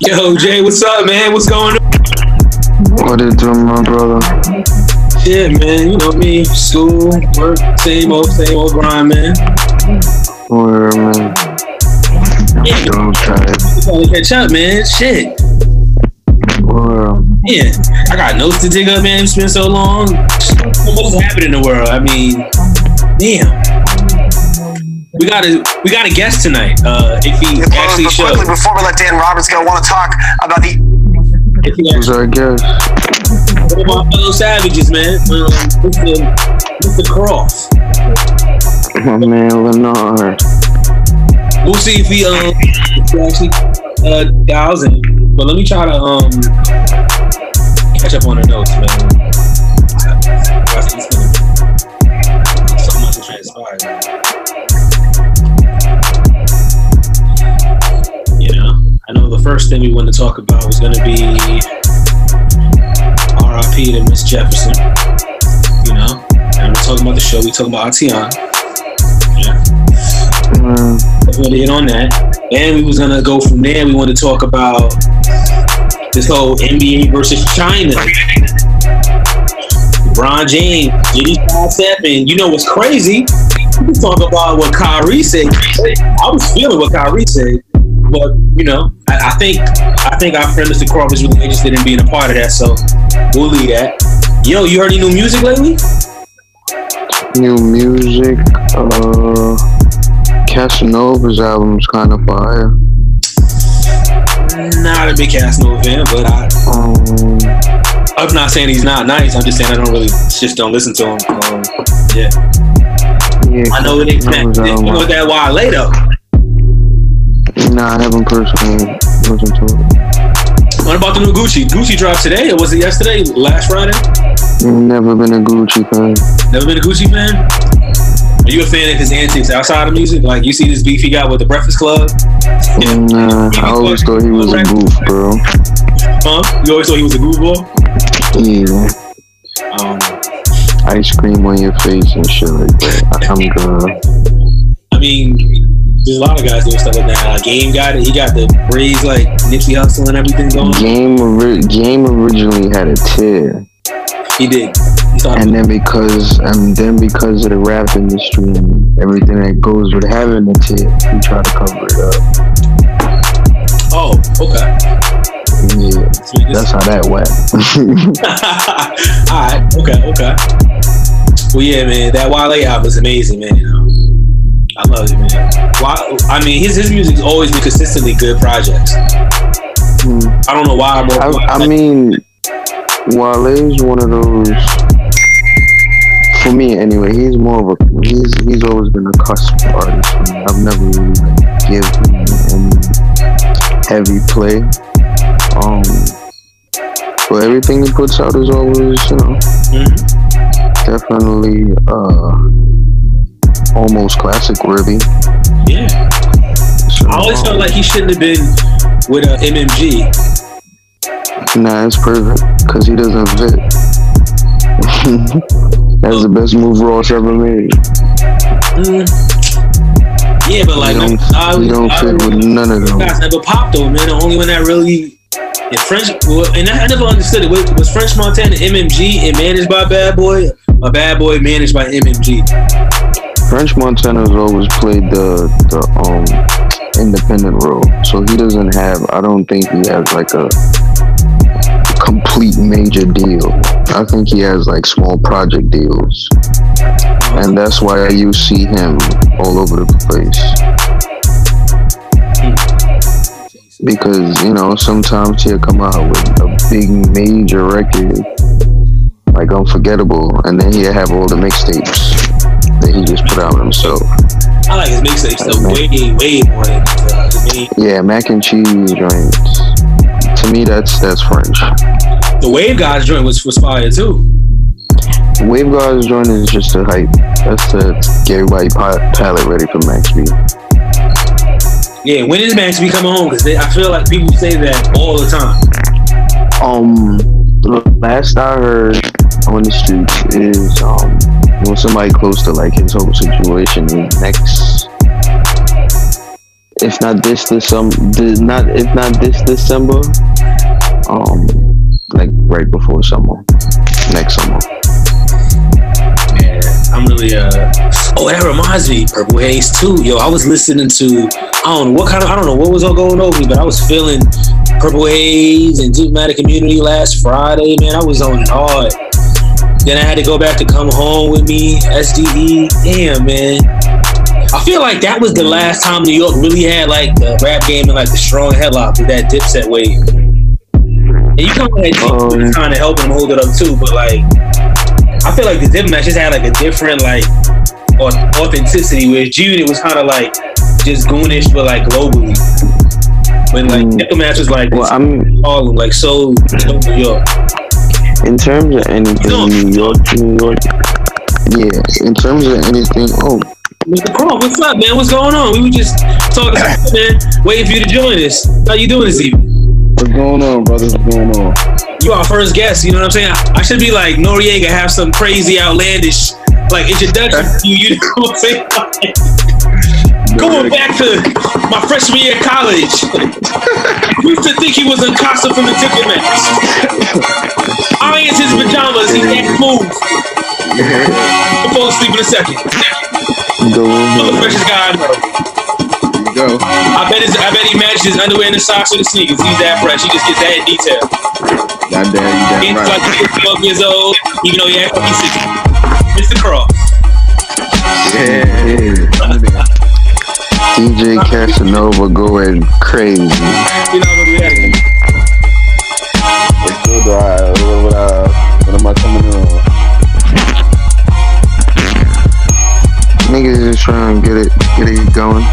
Yo, Jay, what's up, man? What's going on? What it doing, my brother? Yeah, man. You know me, school, work, same old, same old grind, man. Where, man? Yeah, Yo, tired. trying to catch up, man. Shit. Where? Yeah, I got notes to dig up, man. It's been so long. What is happening in the world? I mean, damn. We got a we got a guest tonight. Uh, if he Yeah, actually but shows, quickly, before we let Dan Roberts go, I want to talk about the if he Who's actually, our guest? one of my fellow savages, man. Um, Mr. Mr. Croft. My man Leonard. We'll see if he um if he actually uh dials in. But let me try to um catch up on the notes, man. First thing we wanted to talk about was going to be R.I.P. to Miss Jefferson. You know, and we're talking about the show. We talking about Atiana. Yeah Mm, we to hit on that. And we was gonna go from there. We want to talk about this whole NBA versus China. LeBron James, Diddy Step, and you know what's crazy? We talk about what Kyrie said. I was feeling what Kyrie said, but you know, I, I think I think our friend Mr. Crawford is really interested in being a part of that. So we'll leave that. Yo, you heard any new music lately? new music. Uh, Casanova's album's kind of fire. Not a big Casanova fan, but I Um, I'm not saying he's not nice. I'm just saying I don't really just don't listen to him. Um, yeah, yeah, I know it ain't You know that why later. Nah, I haven't personally listened to it. What about the new Gucci? Gucci dropped today, or was it yesterday? Last Friday? Never been a Gucci fan. Never been a Gucci fan. Are you a fan of his antics outside of music? Like you see this beef he got with the Breakfast Club? Nah, I always thought he was a goof, bro. Huh? You always thought he was a goofball? Yeah, Um, ice cream on your face and shit like that. I'm good. I mean, there's a lot of guys doing stuff like that. Like Game got it. He got the braids like Nipsey Hussle and everything going. Game, ori- Game originally had a tear. He did. He and then because and then because of the rap industry and everything that goes with having a tip, he tried to cover it up. Oh, okay. Yeah, that's how that went. All right. Okay. Okay. Well, yeah, man. That Wale album is amazing, man. I love it, man. Why? I mean, his his music's always been consistently good projects. I don't know why. I'm. I, I mean, Wale's one of those. For me, anyway, he's more of a he's he's always been a cusp artist. For me. I've never really given him any heavy play. Um, but everything he puts out is always, you know, Mhm. definitely uh almost classic worthy. yeah. So, I always felt like he shouldn't have been with uh, MMG. Nah, it's perfect because he doesn't fit. That's the best move Ross ever made. Mm. Yeah, but like, he don't, I, he don't I- fit with none of them. guys never popped though, man. The only one that really in French, and I, I never understood it. Was, was French Montana MMG and managed by Bad Boy, or Bad Boy managed by MMG? French Montana's always played the the um independent role, so he doesn't have. I don't think he has like a complete major deal. I think he has like small project deals, and that's why you see him all over the place. Because you know sometimes he'll come out with a big major record, like Unforgettable, and then he'll have all the mixtapes that he just put out himself. I like his mixtapes though, way, way more than uh. Yeah, mac and cheese joints. To me, that's that's French. The Wave Gods joint was was fire too. Wave Gods joint is just a hype. That's to get everybody pa- palette ready for Max B. Yeah, when is Max B coming home? Because I feel like people say that all the time. Um, last I heard on the streets is um, when somebody close to like his whole situation next if not this December, not if not this December, um, like right before summer, next summer. Yeah, I'm really uh. Oh, that reminds me, Purple Haze too. Yo, I was listening to I don't know what kind of I don't know what was all going over me, but I was feeling Purple Haze and Duke Matter Community last Friday. Man, I was on hard. Then I had to go back to come home with me. SDE, damn man. I feel like that was the last time New York really had like the rap game and like the strong headlock with that Dipset wave. And you kind of had Um, kind of helping them hold it up too, but like I feel like the Dip match just had like a different like authenticity. Whereas G-Unit was kind of like just goonish, but like globally. When like Mm. Dip match was like Well, I'm Harlem, like so, so New York. In terms of anything No. New York, New York. Yeah, in terms of anything. Oh, Mr. Crawl, what's up, man? What's going on? We were just talking, man. Waiting for you to join us. How you doing this evening? What's going on, brothers? What's going on? You our first guest. You know what I'm saying? I, I should be like Noriega, have some crazy, outlandish like introduction to you. You know what I'm saying? Going back to my freshman year of college, we used to think he was Acosta from the ticket match. Irons his pajamas, he that smooth. I'm falling asleep in a second. go You're the freshest guy I know. Go. I bet his, I bet he matches his underwear and the socks with the sneakers. He's that fresh. He just gets that in detail. Goddamn, you He's damn like 12 years old, even though he acts like he's 60. Mr. Croft. Yeah. Yeah. DJ Casanova going crazy. You know what we had again. It's still dry. What, what, uh, what am I coming on? Niggas just trying to get it, get it going.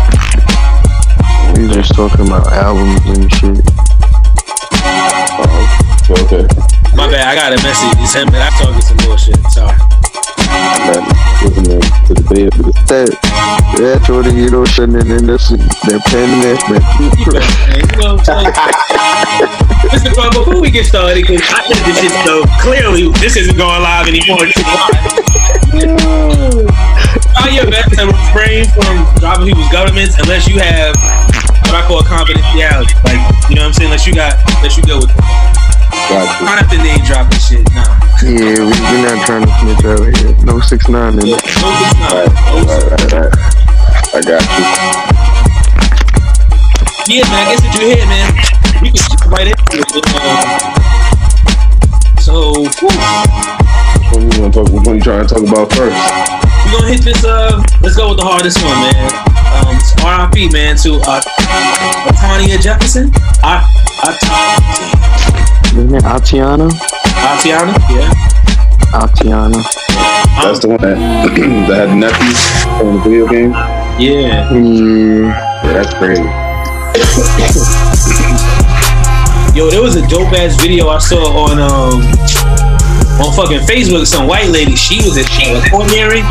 We just talking about albums and shit. Uh-oh. Okay. My bad, I got a message. It's him, but I'm talking some bullshit. Sorry. Man, listen That, that's what you know, sitting in this, that pen that. You know what I'm? Mr. Croft, before we get started, because I said this shit, so clearly this isn't going live anymore. Is. How your best to refrain from dropping people's governments unless you have what I call confidentiality. Like, you know what I'm saying? Unless you got, unless you go with it. Got you. Not have to name drop this shit. Nah. Yeah, we, we not trying to snitch out here. No six nine in it. no, it's. Alright, alright, alright, alright. I got you. Yeah, man, I guess what you hear, man. We can jump right into it. Um, so, whew, one you to talk? One you trying to talk about first? we're gonna hit this. Uh, let's go with the hardest one, man. Um, it's RIP, man, to uh, Latanya Jefferson. I, I, Isn't it Atiana? Atiana, yeah. Atiana. That's the one that, that had nephews on the video game. Yeah. Yeah. Yeah, that's crazy. Yo, there was a dope ass video I saw on um on fucking Facebook. Some white lady, she was a she was ordinary.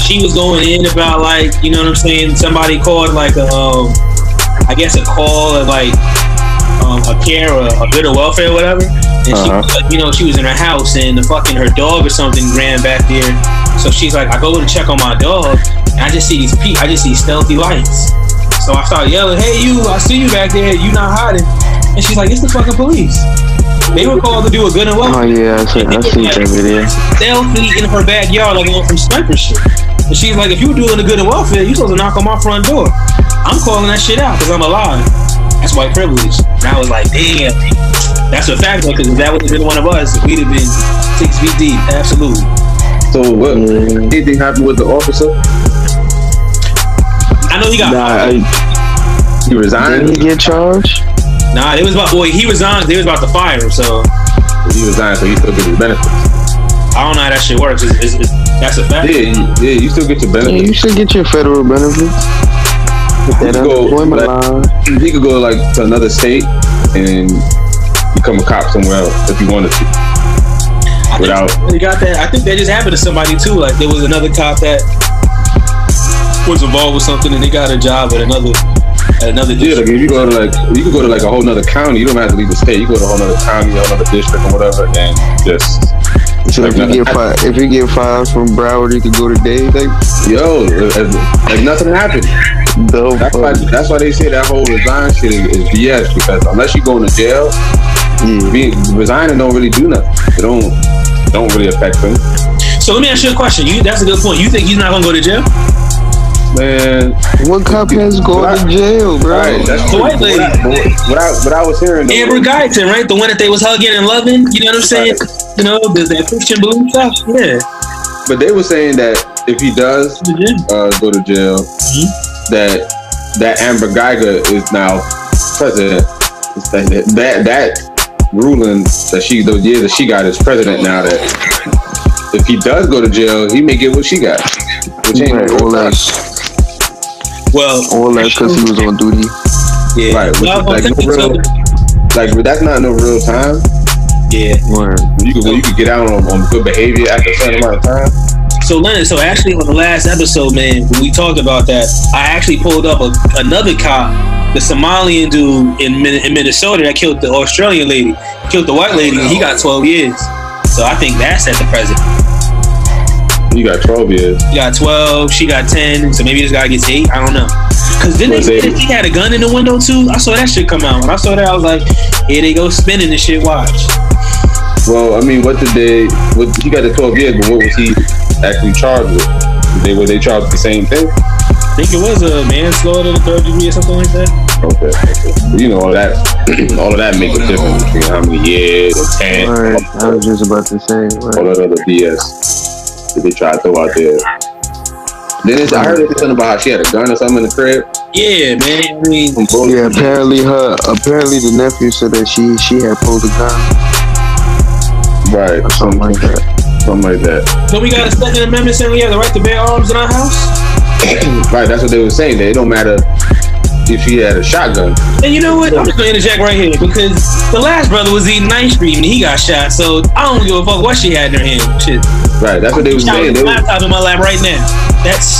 She was going in about like, you know what I'm saying? Somebody called like a um, I guess a call of like um, a care or a bit of welfare or whatever. And she, Uh-huh. was like, you know, she was in her house and the fucking her dog or something ran back there. So she's like, I go to check on my dog and I just see these pe- I just see stealthy lights. So I start yelling, "Hey, you! I see you back there. You not hiding?" And she's like, "It's the fucking police." They were called to do a good and welfare. Oh well. yeah, I see, I see that video. Stealthy in her backyard, like on from sniper shit. And she's like, "If you were doing the good and welfare, you supposed to knock on my front door." I'm calling that shit out because I'm alive. That's white privilege. And I was like, "Damn, that's a fact." Because if that would have been one of us, we'd have been six feet deep. Absolutely. So what? Yeah. Anything happened with the officer? I know he got. Nah, I, He resigned. did he get charged? Nah, it was about boy. He resigned. They was about to fire him. So He resigned, so he still gets his benefits. I don't know how that shit works. Is, is, is, that's a fact. Yeah, you- yeah, you still get your Yeah, benefits. you should get your federal benefits. Hit that You go, unemployment like- line. He could go like to another state and become a cop somewhere else if he wanted to. I think Without- they got that. I think that just happened to somebody too. Like there was another cop that was involved with something, and they got a job at another at another Yeah, like if you go to like you could go to like a whole nother county. You don't have to leave the state. You go to a whole nother county, a whole nother district, or whatever, and just So like if you get five, if you get five from Broward, you could go to Dade. Like, yo, as- like nothing happened. The That's why. That's why they say that whole resign shit is, is BS. Because unless you go into jail, Yeah. being resigning don't really do nothing. It don't don't really affect them. So let me ask you a question. You that's a good point. You think he's not gonna go to jail? Man, What cop has gone to jail, bro? right? That's The true. white lady. What I, what I, what I was hearing. though, Amber Guyger, right? The one that they was hugging and loving. You know what I'm saying? You know, the, that Christian belief stuff. Yeah. But they were saying that if he does uh, go to jail, Mhm. That that Amber Guyger is now president. That that, that ruling that she those years that she got as president now. That if he does go to jail, he may get what she got, which ain't Right, all that. Well, all that because he was on duty. yeah. Right, which Well, is like think no so. real, like that's not no real time. Yeah. Word. When you can when you can get out on, on good behavior after a certain amount of time. So Leonard, so actually on the last episode, man, when we talked about that, I actually pulled up a, another cop, the Somalian dude in, in Minnesota that killed the Australian lady, killed the white lady, and he got 12 years. So I think that's at the present. You got twelve years. He got 12, she got 10, so maybe this guy gets 8. I don't know. Because then they said that he had a gun in the window too. I saw that shit come out. When I saw that, I was like, here they go spinning the shit, watch. Well, I mean, what did they? What he got the twelve years, but what was he actually charged with? They were they charged the same thing? I think it was a manslaughter, to the third degree, or something like that. Okay, okay. But you know all that, all of that make a difference between how many years and ten, Word. I was just about to say. all Word. that other BS that they try to throw out there. Then it's, I heard it something about how she had a gun or something in the crib. Yeah, man. I mean, Yeah, apparently her, apparently the nephew said that she she had pulled a gun right, or something like that. Something like that. so we got a Second Amendment saying we have the right to bear arms in our house. Right, that's what they were saying. That it don't matter if she had a shotgun. And you know what? I'm just gonna interject right here because the last brother was eating ice cream and he got shot. So I don't give a fuck what she had in her hand. Shit, Right, that's what they were saying. with They a were, laptop in my lap right now. That's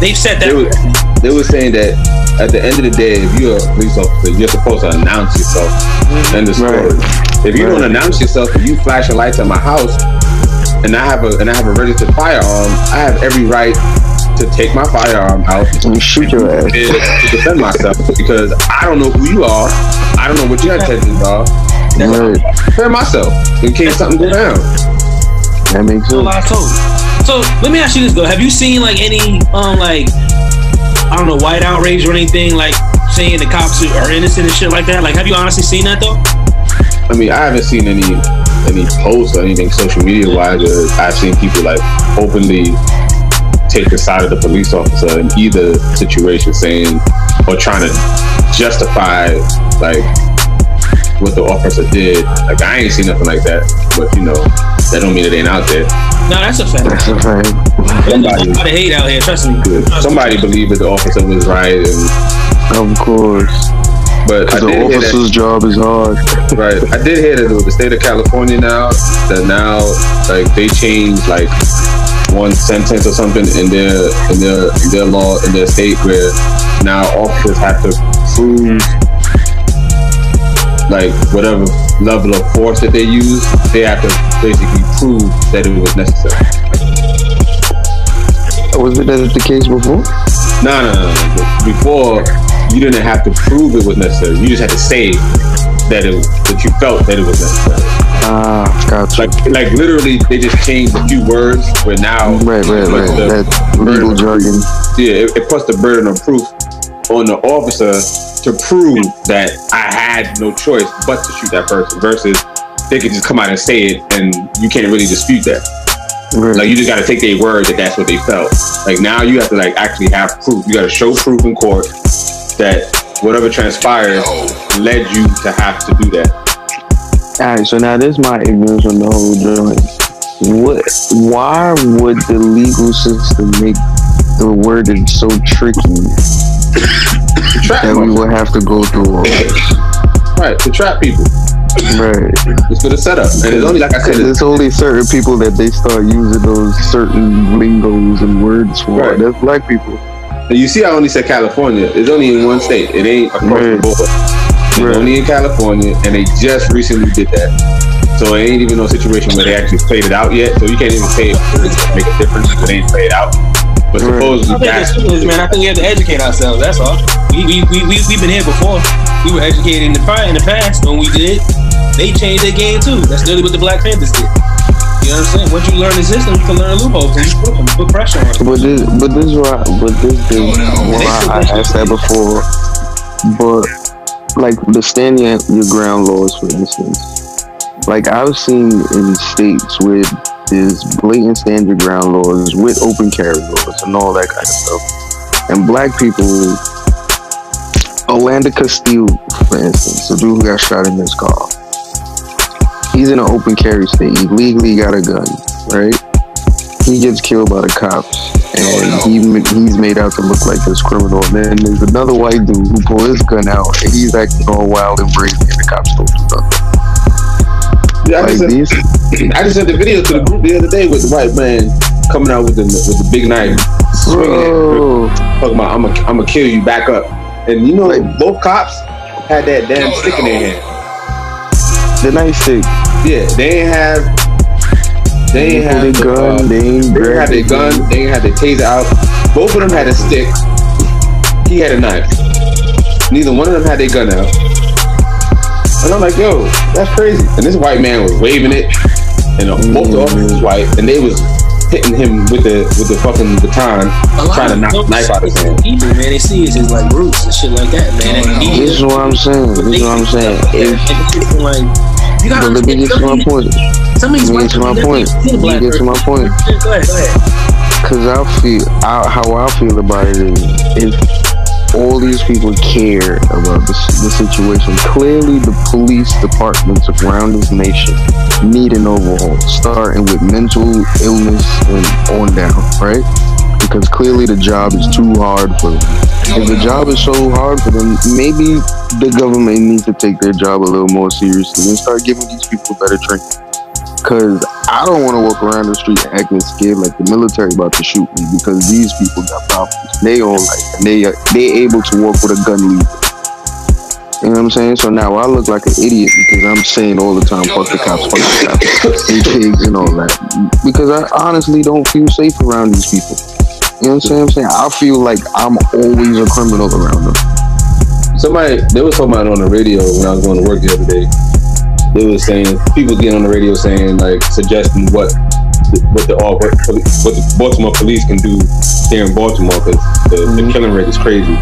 they've set that. they were, they were saying that at the end of the day, if you're a police officer, you're supposed to announce yourself. End of story. If you don't announce yourself, if you flash your lights at my house, and I have a and I have a registered firearm, I have every right to take my firearm out And shoot your ass. to defend myself because I don't know who you are. I don't know what your intentions are. Right. Defend myself in case something go down. That makes a sense. lot told. So let me ask you this though: Have you seen like any um like I don't know white outrage or anything like saying the cops are innocent and shit like that? Like, have you honestly seen that though? I mean, I haven't seen any any posts or anything social media wise. Where I've seen people like openly take the side of the police officer in either situation, saying or trying to justify like what the officer did. Like I ain't seen nothing like that, but you know that don't mean it ain't out there. No, that's a fact. That's a fact. There's a lot of hate out here. Trust me. Trust me. Somebody believed that the officer was right, and Of course. But The did hear that. officer's job is hard. Right. I did hear that with the state of California now that now like they changed like one sentence or something in their in their in their law in their state where now officers have to prove like whatever level of force that they use, they have to basically prove that it was necessary. Wasn't that the case before? No, no, no, no. Before you didn't have to prove it was necessary. You just had to say that it that you felt that it was necessary. Ah, gotcha. Like, like literally, they just changed a few words. Where now, right, right, right. That legal jargon. Yeah, it, it puts the burden of proof on the officer to prove that I had no choice but to shoot that person. Versus, they could just come out and say it, and you can't really dispute that. Right. Like, you just got to take their word that that's what they felt. Like now, you have to like actually have proof. You got to show proof in court that whatever transpired led you to have to do that. All right, so now this is my ignorance on the whole joint. What? Why would the legal system make the wording so tricky that we would have to go through all this? right to trap people. Right. It's for the setup, and it's only like I said. It's, it's only certain people that they start using those certain lingos and words for. Right. That's black people. And you see, I only said California. It's only in one state. It ain't across Right. the board. It's Right. only in California, and they just recently did that. So it ain't even no situation where they actually played it out yet. So you can't even say it make a difference. It ain't played out. But Right. supposedly I think that's is, man. I think we have to educate ourselves. That's all. We we we we we've been here before. We were educated in the prior in the past when we did. They changed their game too. That's literally what the Black Panthers did. You know what I'm saying? Once you learn the system, you can learn loopholes and you put them, put pressure on. them. But this, but this is why, but this is why I asked that before. But like the stand your, your ground laws, for instance, like I've seen in states where there's blatant stand your ground laws with open carry laws and all that kind of stuff, and black people. Philando Castile, for instance, the dude who got shot in his car. He's in an open carry state. He legally got a gun, right? he gets killed by the cops and he he's made out to look like this criminal and then there's another white dude who pulled his gun out and he's acting all wild and crazy and the cops don't do nothing Yeah, I, like just these sent, I just sent the video to the group the other day with the white man coming out with the with the big knife, swinging talking about I'm gonna I'm gonna kill you, back up. And you know, Like- both cops had that damn stick in their hand. The nice stick Yeah, they ain't have they ain't have the, uh, gun they ain't They their their gun. They didn't have their taser out. Both of them had a stick. He had a knife. Neither one of them had their gun out. And I'm like, yo, that's crazy. And this white man was waving it, and uh, both the officers was white, and they was hitting him with the with the fucking baton, trying to knock the knife out of his hand. People, man, they see it as like roots and shit like that, man. Oh, and this is what I'm saying this is what I'm saying if it's like, you gotta but let me get to my point Some of these Let me get to my point. they- they Let me get to my point. Go ahead, go ahead. Cause I feel I, how I feel about it is if all these people care about the, the situation, clearly the police departments around this nation need an overhaul, starting with mental illness and on down, right? Because clearly the job is too hard for them. If the job is so hard for them, maybe the government needs to take their job a little more seriously and start giving these people better training. Cause I don't want to walk around the street acting scared like the military about to shoot me because these people got problems. They all like they are they able to walk with a gun legally. You know what I'm saying? So now I look like an idiot because I'm saying all the time, fuck the cops, fuck the cops, and pigs and all that. Because I honestly don't feel safe around these people. You know what I'm saying I feel like I'm always a criminal around them. Somebody, there was somebody on the radio when I was going to work the other day. They was saying people getting on the radio saying like suggesting what what the all what, what the Baltimore police can do here in Baltimore because the, the mm-hmm. killing rate is crazy.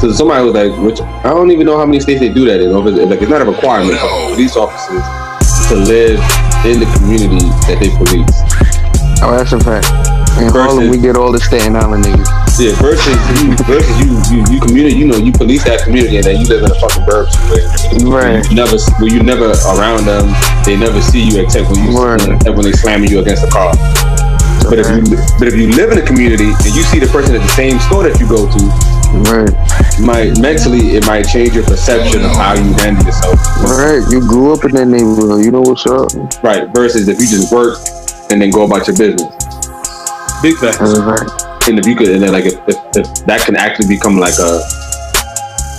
So somebody was like, which I don't even know how many states they do that in. If Like it's not a requirement for police officers to live in the community that they police. Oh, that's a fact. In Harlem, we get all the Staten Island niggas. Yeah, versus you, versus you, you, you community, you know, you police that community, and then you live in a fucking burbs where Right. you never, where you never around them. They never see you except when you, except when they slamming you against the car. But if you, but if you live in a community and you see the person at the same store that you go to, Right. might mentally it might change your perception of how you handle yourself. Right. You grew up in that neighborhood. You know what's up. Right. Versus if you just work and then go about your business. Big facts. And if you could, and then like if, if, if that can actually become like a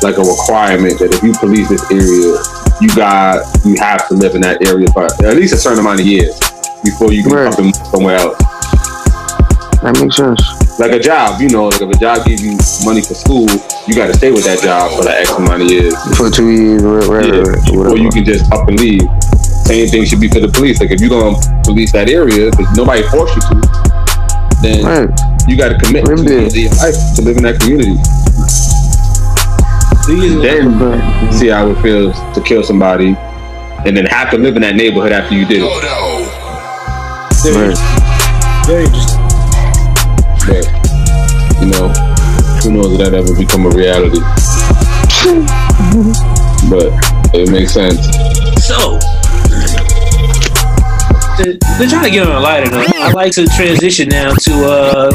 like a requirement that if you police this area, you got you have to live in that area for at least a certain amount of years before you can Right. up and move somewhere else. That makes sense. Like a job, you know, like if a job gives you money for school, you got to stay with that job for that X amount of years. For two years, right, right, Yeah, right, or you can just up and leave. Same thing should be for the police. Like if you're gonna police that area, because nobody forced you to, then Right. you got to commit to Live there. your life to live in that community. then see how it feels to kill somebody and then have to live in that neighborhood after you did it. Very, Right. very interesting. But, you know, who knows if that ever become a reality. but it makes sense. So, to, to try to get on a lighter note, I'd like to transition now to uh,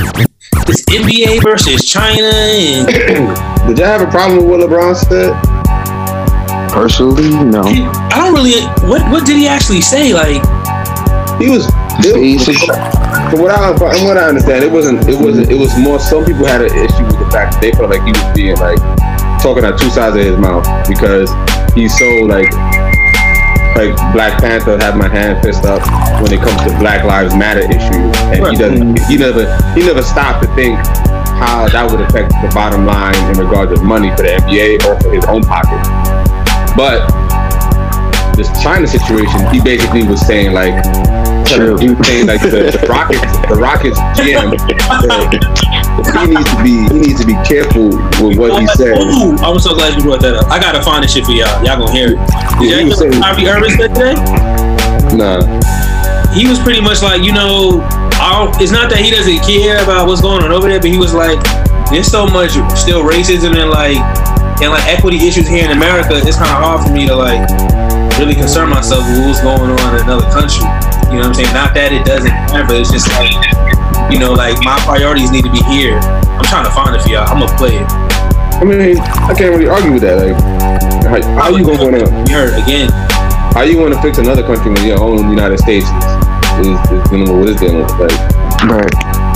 this NBA versus China and Did y'all have a problem with what LeBron said? Personally, no. I don't really. What what did he actually say? Like, He was. It, Basic. from what I from what I understand, it wasn't. It wasn't. It was more. Some people had an issue with the fact that they felt like he was being like talking out two sides of his mouth because he's so like like Black Panther have my hand pissed up when it comes to Black Lives Matter issues, and he doesn't. He never he never stopped to think how that would affect the bottom line in regards of money for the NBA or for his own pocket. But this China situation, he basically was saying like, True. he was saying like the, the Rockets, the Rockets GM, he needs to be he needs to be careful with what he says. Ooh, I'm so glad you brought that up. I gotta find this shit for y'all. Y'all gonna hear it. Did Yeah, y'all hear saying- Kyrie Irving said today? Nah, He was pretty much like, you know, it's not that he doesn't care about what's going on over there, but he was like, there's so much still racism and like and like equity issues here in America. It's kind of hard for me to like really concern myself with what's going on in another country. You know what I'm saying? Not that it doesn't matter, but it's just like, you know, like my priorities need to be here. I'm trying to find it for y'all. I'm gonna play it. I mean I can't really argue with that. Like, how, how you gonna wanna You heard again. how you wanna fix another country when your own United States is, is, is dealing with what it's dealing with? Like, Right.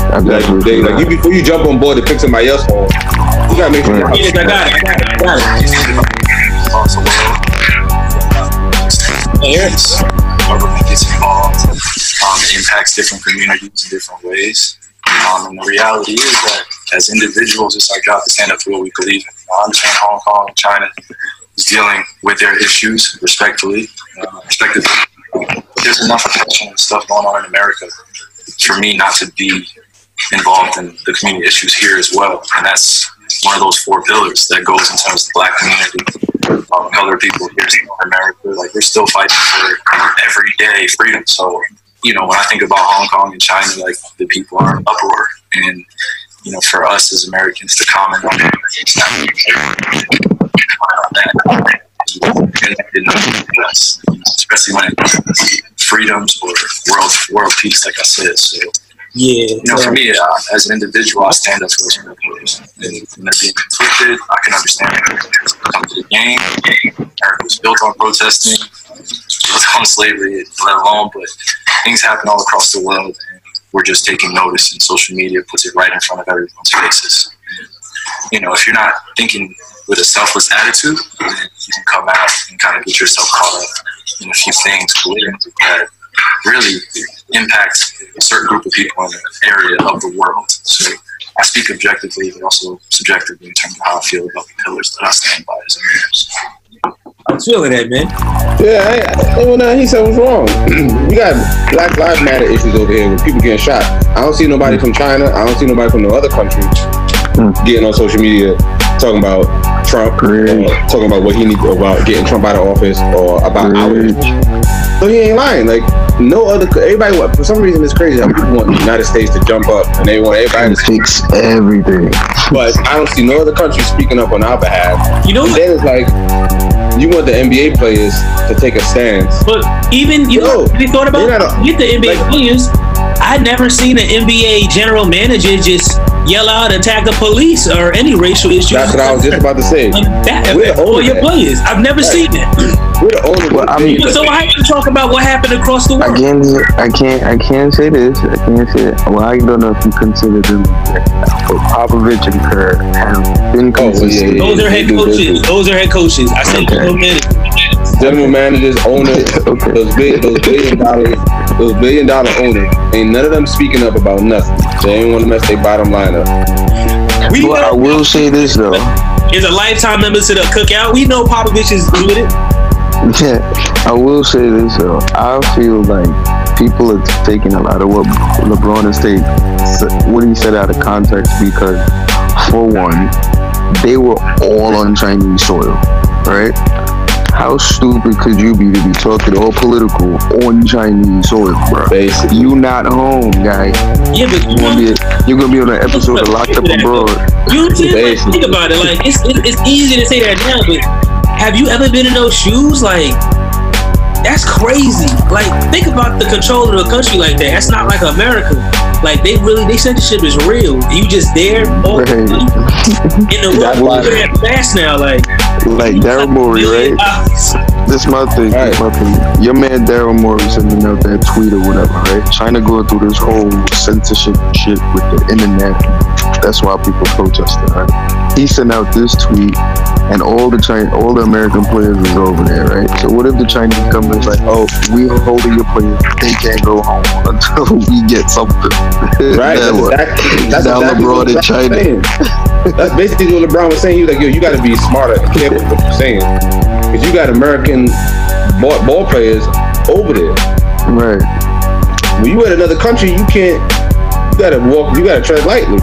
I like, definitely they, like you before you jump on board to fix somebody else home, you gotta make sure. your house Yes, I got it. I got it. I got it. across the. Yes. Um, it impacts different communities in different ways. Um, and the reality is that as individuals, it's our job to stand up for what we believe in. I understand Hong Kong and China is dealing with their issues respectfully, uh, respectively. There's enough attention and stuff going on in America for me not to be involved in the community issues here as well. And that's one of those four pillars that goes in terms of the black community, um, colored people here in America. Like we're still fighting for everyday freedom. So, you know, when I think about Hong Kong and China, like the people are in uproar. And, you know, for us as Americans to comment on that, it's not- on that. And it us, you know, especially when it comes freedoms or world world peace, like I said. So Yeah. you know, for me, uh, as an individual, I stand up for those pillars. And when they're being conflicted, I can understand it comes to the game. America was built on protesting, built on slavery, let alone, but things happen all across the world. And we're just taking notice, and social media puts it right in front of everyone's faces. You know, if you're not thinking with a selfless attitude, you can come out and kind of get yourself caught up in a few things that really impact a certain group of people in an area of the world. So I speak objectively, but also subjectively in terms of how I feel about the pillars that I stand by as a man. I'm feeling that, man. Yeah, I, I, well, no, he said was wrong. we got Black Lives Matter issues over here with people getting shot. I don't see nobody from China. I don't see nobody from no other country Hmm. getting on social media talking about Trump, Preach. or talking about what he needs about getting Trump out of office or about ours. Preach. So he ain't lying. Like no other. Everybody want for some reason it's crazy how people want the United States to jump up and they want everybody to Fix everything. but I don't see no other country speaking up on our behalf. You know And what? then it's like, you want the NBA players to take a stance. But even you know, Yo, you thought about you're not a- get the NBA like- players? I've never seen an NBA general manager just yell out, attack the police or any racial issues. That's what I was just about to say. on that We're for over your that. players. I've never Right. seen that. We're the only Well, I mean- so I have to talk about what happened across the world. Again, I can't, I can't say this. I can't say it. Well, I don't know if you consider them, but Popovich and Kerr have been Oh, yeah, consistent. yeah, Those are head they do, they coaches. Those are head coaches. I said Okay. general managers. general managers, owners, Okay. those big, those billion dollar, those billion dollar owners, ain't none of them speaking up about nothing. They ain't want to mess their bottom line up. We Well, I will say this though. is a lifetime member to the cookout. We know Popovich is doing it. Yeah, I will say this though. I feel like people are taking a lot of what LeBron has taken, what he said out of context because, for one, they were all on Chinese soil, right? How stupid could you be to be talking all political on Chinese soil, bro? Basically, You not home, guy. Yeah, but you You gonna know, be you're gonna be on an episode of Locked Up Abroad. You know what I'm saying? Like, think about it. Like it's, it's it's easy to say that now, but have you ever been in those shoes? Like that's crazy. Like think about the control of the country like that. That's not like America. Like they really they censorship is real. You just there all Right. in the That's world why- we're that fast now. Like Like Daryl Morey, right? This my thing. This my thing. Your man Daryl Morey sending out that tweet or whatever, right? China going through this whole censorship shit with the internet. That's why people protesting, right? He sent out this tweet, and all the China, all the American players is over there, right? So what if the Chinese government's like, oh, we are holding your players, they can't go home until we get something. Right. That's exactly, that's Now exactly LeBron what in was China. That's basically what LeBron was saying. He was like, yo, you got to be smarter and careful with what you're saying. Because you got American ball, ball players over there. Right. When you at another country, you can't, you got to walk, you got to tread lightly.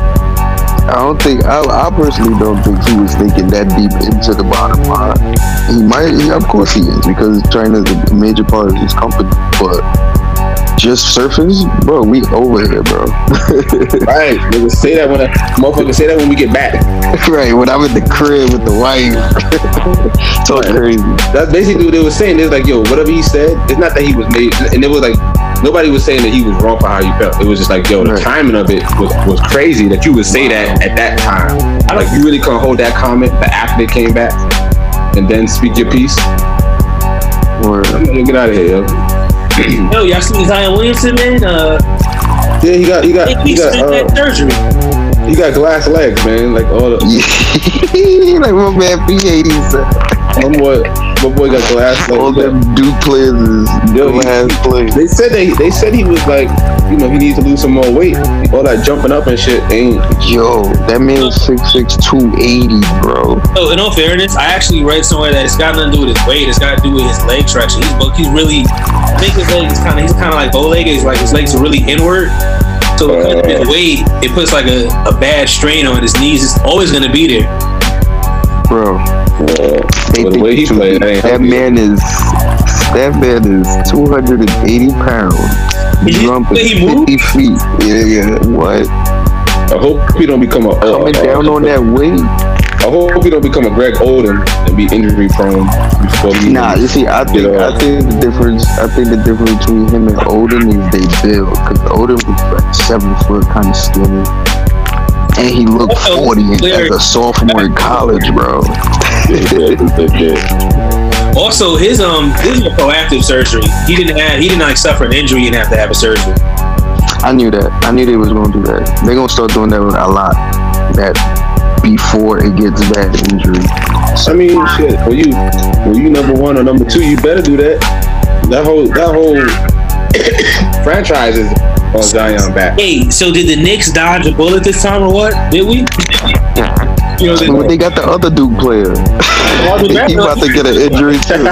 I don't think I, I personally don't think he was thinking that deep into the bottom line. He might, he, of course, he is because China is a major part of his company. But just surface, bro, we over here, bro. Right. Niggas say that when a motherfucker say that when we get back. right when I'm in the crib with the wife, so Right. crazy. That's basically what they were saying. They was like, yo, whatever he said, it's not that he was made, and it was like nobody was saying that he was wrong for how you felt. It was just like, yo, the Right. timing of it was, was crazy that you would say that at that time. Like you really couldn't hold that comment but after they came back and then speak your piece. Or Yo, Get out of here, yo. Yo, y'all seen Zion Williamson, man? Uh, Yeah, he got, he got, he he got, got uh, surgery. he got glass legs, man. Like all the, like my man P80 said, my boy, my boy got glass all legs. them Duke players is glass players. They said they, they said he was like, you know, he needs to lose some more weight. All that jumping up and shit ain't. Yo, that man's 6'6", 280, bro. So, in all fairness, I actually read somewhere that it's got nothing to do with his weight. It's got to do with his leg traction. He's but he's really, I think his leg is kind of he's kind of like bow legged. He's like his legs are really inward. So because of his weight, it puts like a, a bad strain on his knees. It's always gonna be there. Bro, they But the think way he played, that that man is that man is 280 pounds, Did you jumping say he moved? 50 feet. Yeah, yeah. What? I hope he don't become a uh, Coming uh, down on that weight? I hope he don't become a Greg Oden and be injury prone before he. Nah, you see, I think Get I think the difference. I think the difference between him and Oden is they build. Cause Oden was like seven foot, kind of skinny, and he looked forty as a sophomore in college, bro. Also, his um this is a proactive surgery. He didn't have he didn't like suffer an injury and have to have a surgery. I knew that. I knew they was gonna do that. They're gonna start doing that with a lot. That before it gets bad injury. So, I mean, shit. When you when you number one or number two, you better do that. That whole that whole franchise is on Zion back. Hey, so did the Knicks dodge a bullet this time or what? Did we? You know, But they, they got the other Duke player. he about to get an injury too.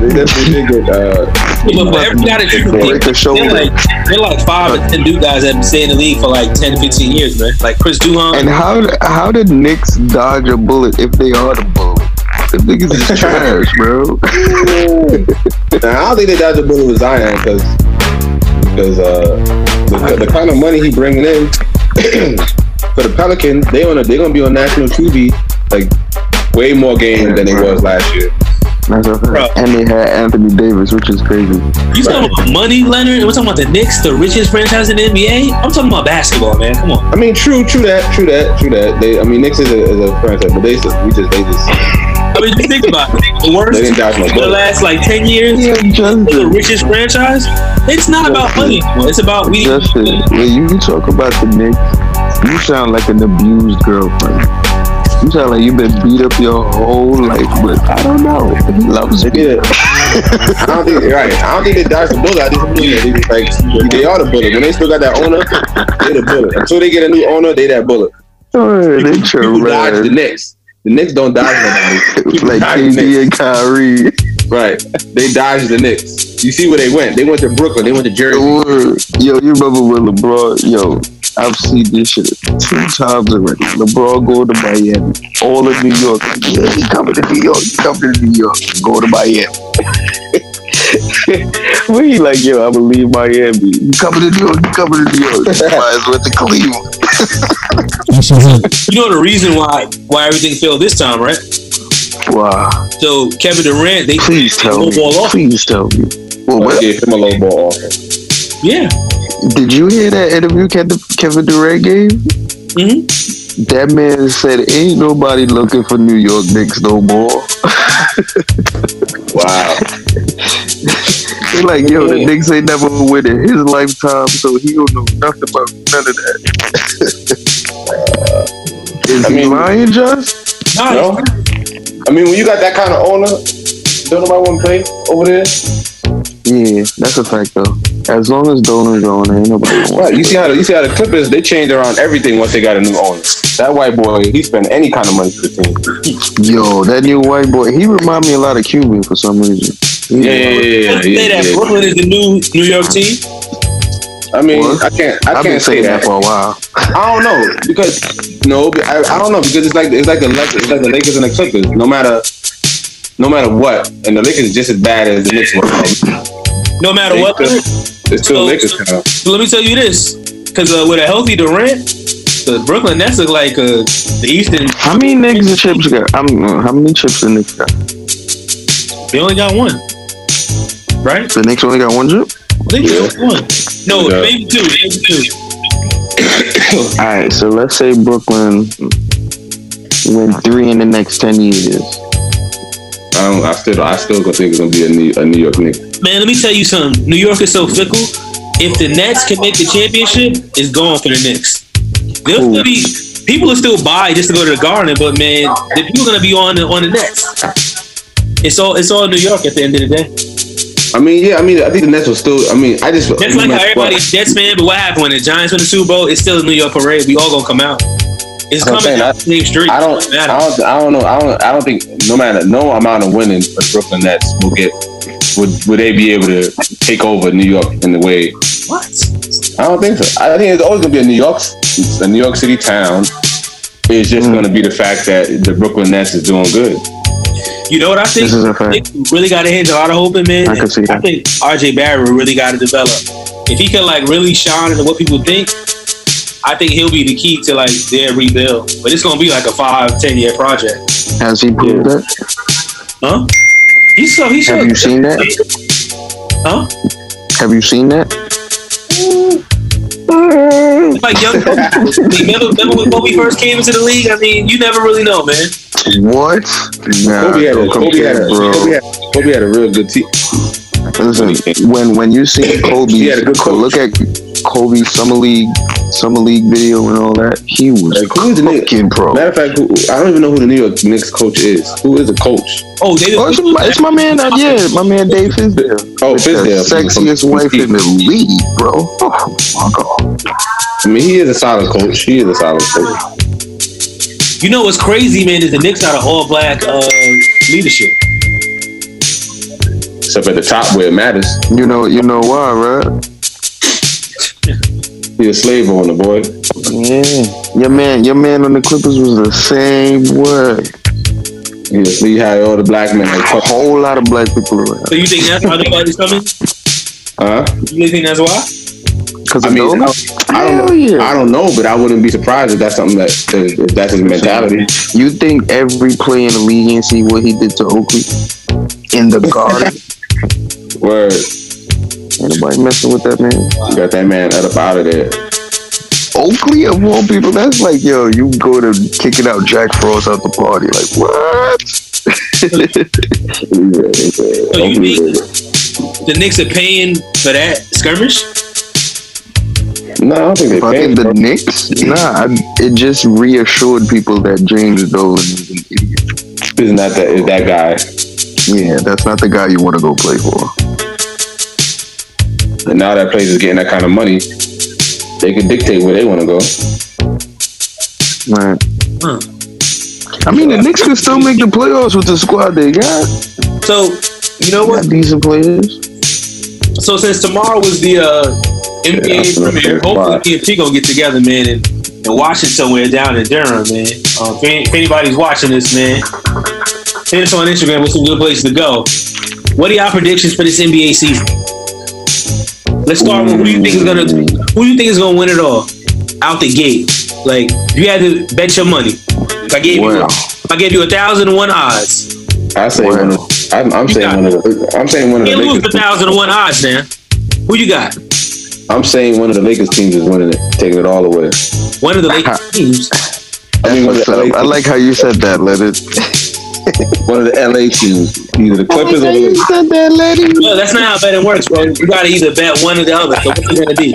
they definitely did get. Uh, but, but every guy that you can Break think, a shoulder. they're like they're like five or ten Duke guys that have been staying in the league for like 10, 15 years, man. Like Chris Duhon. And how how did Knicks dodge a bullet if they are the bullet? The niggas is trash, bro. now, I don't think they dodged the bullet with Zion because because uh, the, the kind of money he bringing in for the Pelicans, they on a, they gonna be on national TV like way more games than they was last year. That's a fact. And they had Anthony Davis, which is crazy. you talking about money, Leonard? We're talking about the Knicks, the richest franchise in the NBA. I'm talking about basketball, man. Come on. I mean, true, true that, true that, true that. They, I mean, Knicks is a, is a franchise, but they just, we just, they just, I mean, just think about it. The worst they didn't dodge no the last like ten years. Yeah, The richest franchise. It's not about money. It's about we. Justin, when you talk about the Knicks, you sound like an abused girlfriend. You sound like you've been beat up your whole life, but I don't know. He loves me. did. I don't think right. I don't think they dodged the bullet. I just believe they just like they are the bullet. When they still got that owner, they the bullet. Until they get a new owner, they that bullet. Oh, they People dodge the. Knicks. The Knicks don't dodge nobody. Like KD and Kyrie. Right. They dodged the Knicks. You see where they went? They went to Brooklyn. They went to Jersey. Yo, you remember when LeBron? Yo, I've seen this shit two times already. LeBron going to Miami, all in New York. Yeah, he coming to New York. He coming to New York. Go to Miami. we like, yo, I'm gonna leave Miami. You coming to New York? You coming to New York? Might as well to Cleveland. You know the reason why why everything failed this time, right? Wow. So Kevin Durant, they Please tell low me. ball off. Please tell me. Well, I what, gave him a low ball offer. Yeah. Did you hear that interview Kevin Kevin Durant gave? hmm That man said, "Ain't nobody looking for New York Knicks no more." Wow. They like, yo, the Knicks ain't never win in his lifetime, so he don't know nothing about none of that. Is I he mean- lying, Just? Nah, No? I mean, when you got that kind of owner, don't nobody want to play over there. Yeah, that's a fact though. As long as Donors are on, ain't nobody gonna Right. You see how the, you see how the Clippers they changed around everything once they got a new owner. That white boy, he spent any kind of money for the team. Yo, that new white boy, he remind me a lot of Cuban for some reason. He- Yeah, yeah, yeah, yeah. Let's say yeah, that yeah. Brooklyn is the new New York team. I mean, What? I can't, I I've can't say that. that for a while. I don't know because no, I, I don't know because it's like it's like the Lakers, it's like the Lakers and the Clippers. No matter, no matter what, and the Lakers just as bad as the Knicks were. No matter what. It's still So- Lakers kind of. So let me tell you this, because uh, with a healthy Durant, the Brooklyn Nets look like uh, the Eastern. How many niggas the chips got? I'm, uh, how many chips the Knicks got? They only got one, right? The Knicks only got one chip? They Yeah. only one. No, Yeah. maybe two. Maybe two. All right, so let's say Brooklyn win three in the next ten years. I, don't, I still, I still gonna think it's gonna be a New, a New York Knicks. Man, let me tell you something. New York is so fickle. If the Nets can make the championship, it's gone for the Knicks. They'll still be people will still buy just to go to the Garden, but man, the people are gonna be on the on the Nets. It's all it's all New York at the end of the day. I mean, yeah, I mean, I think the Nets will still. I mean, I just That's like how everybody's Jets fan, but what happened when the Giants win the Super Bowl? It's still a New York parade. We all gonna come out. It's That's what I'm coming saying. down the same street. I don't, I don't, I don't know. I don't, I don't think no matter no amount of winning, the Brooklyn Nets will get. Would would they be able to take over New York in the way? What? I don't think so. I think it's always gonna be a New York, a New York City town. It's just mm. gonna be the fact that the Brooklyn Nets is doing good. You know what I think? This is a fact. They really got to hit a lot of hope in, man. I can see that. I think RJ Barrett really got to develop. If he can like really shine into what people think, I think he'll be the key to like their rebuild. But it's gonna be like a five, ten year project, Has he proved that? huh? He's so he Have you seen that? Huh? Have you seen that? Like young. remember, remember when we first came into the league? I mean, you never really know, man. What? Nah, Kobe had a, Kobe had a. Kobe had, Kobe had a real good team. Listen, when when you see Kobe, He had a good coach. look at Kobe summer league, summer league video and all that. He was Like, who's the nigga? fucking pro. Matter of fact, who, I don't even know who the New York Knicks coach is. Who is the coach? Oh, they Oh, it's, my, it's my man. Uh, yeah, my man Dave Fizdale. Oh, the Fizdale. sexiest From- from wife in the league, bro. Oh my god. I mean, he is a solid coach. He is a solid coach. You know what's crazy, man? Is the Knicks got an all black uh, leadership. Except at the top where it matters. You know, you know why, right? He's a slave owner, boy. Yeah, your man, your man on the Clippers was the same way. You see how all the black men A whole lot of black people around. So you think that's why nobody's coming? Huh? You really think that's why? Cause I of mean, those? I don't know. yeah. I don't know, but I wouldn't be surprised if that's something that if that's his mentality. You think every player in the league ain't see what he did to Oakley in the garden? Where Ain't nobody messing with that man. you got that man up out of there. Oakley of all people, that's like yo, you go to kicking out Jack Frost out the party. Like what? So you think the Knicks are paying for that skirmish? No, I don't think they Fucking paid. the bro. Knicks? Nah, I, it just reassured people that James Dolan is an idiot. Isn't that that is that guy? Yeah, that's not the guy you want to go play for. And now that place is getting that kind of money, they can dictate where they want to go. Right. Huh. I mean, the Knicks can still make the playoffs with the squad they got. So you know what? got decent players. So since tomorrow was the uh, NBA that's premiere, hopefully Bye. me and P gonna get together, man, and, and watch it somewhere down in Durham, man. Uh, if, any- if anybody's watching this, man, hit us on Instagram with some good places to go. What are y'all predictions for this NBA season? Let's start with who do you think is gonna who do you think is gonna win it all out the gate? Like you had to bet your money. If I gave you if I gave you a thousand and one odds, I say Wow. one. Of, I'm, I'm saying one of the. I'm saying one of the can't lose Lakers. the thousand and one odds now. Who you got? I'm saying one of the Lakers teams is winning it, taking it all away. One of the Lakers teams. I mean, one of What's the up? LA I like how you said that, let it. one of the LA teams, either the Clippers or you the. said that, lady. No, that's not how betting works, bro. You gotta either bet one or the other. So what's it gonna be?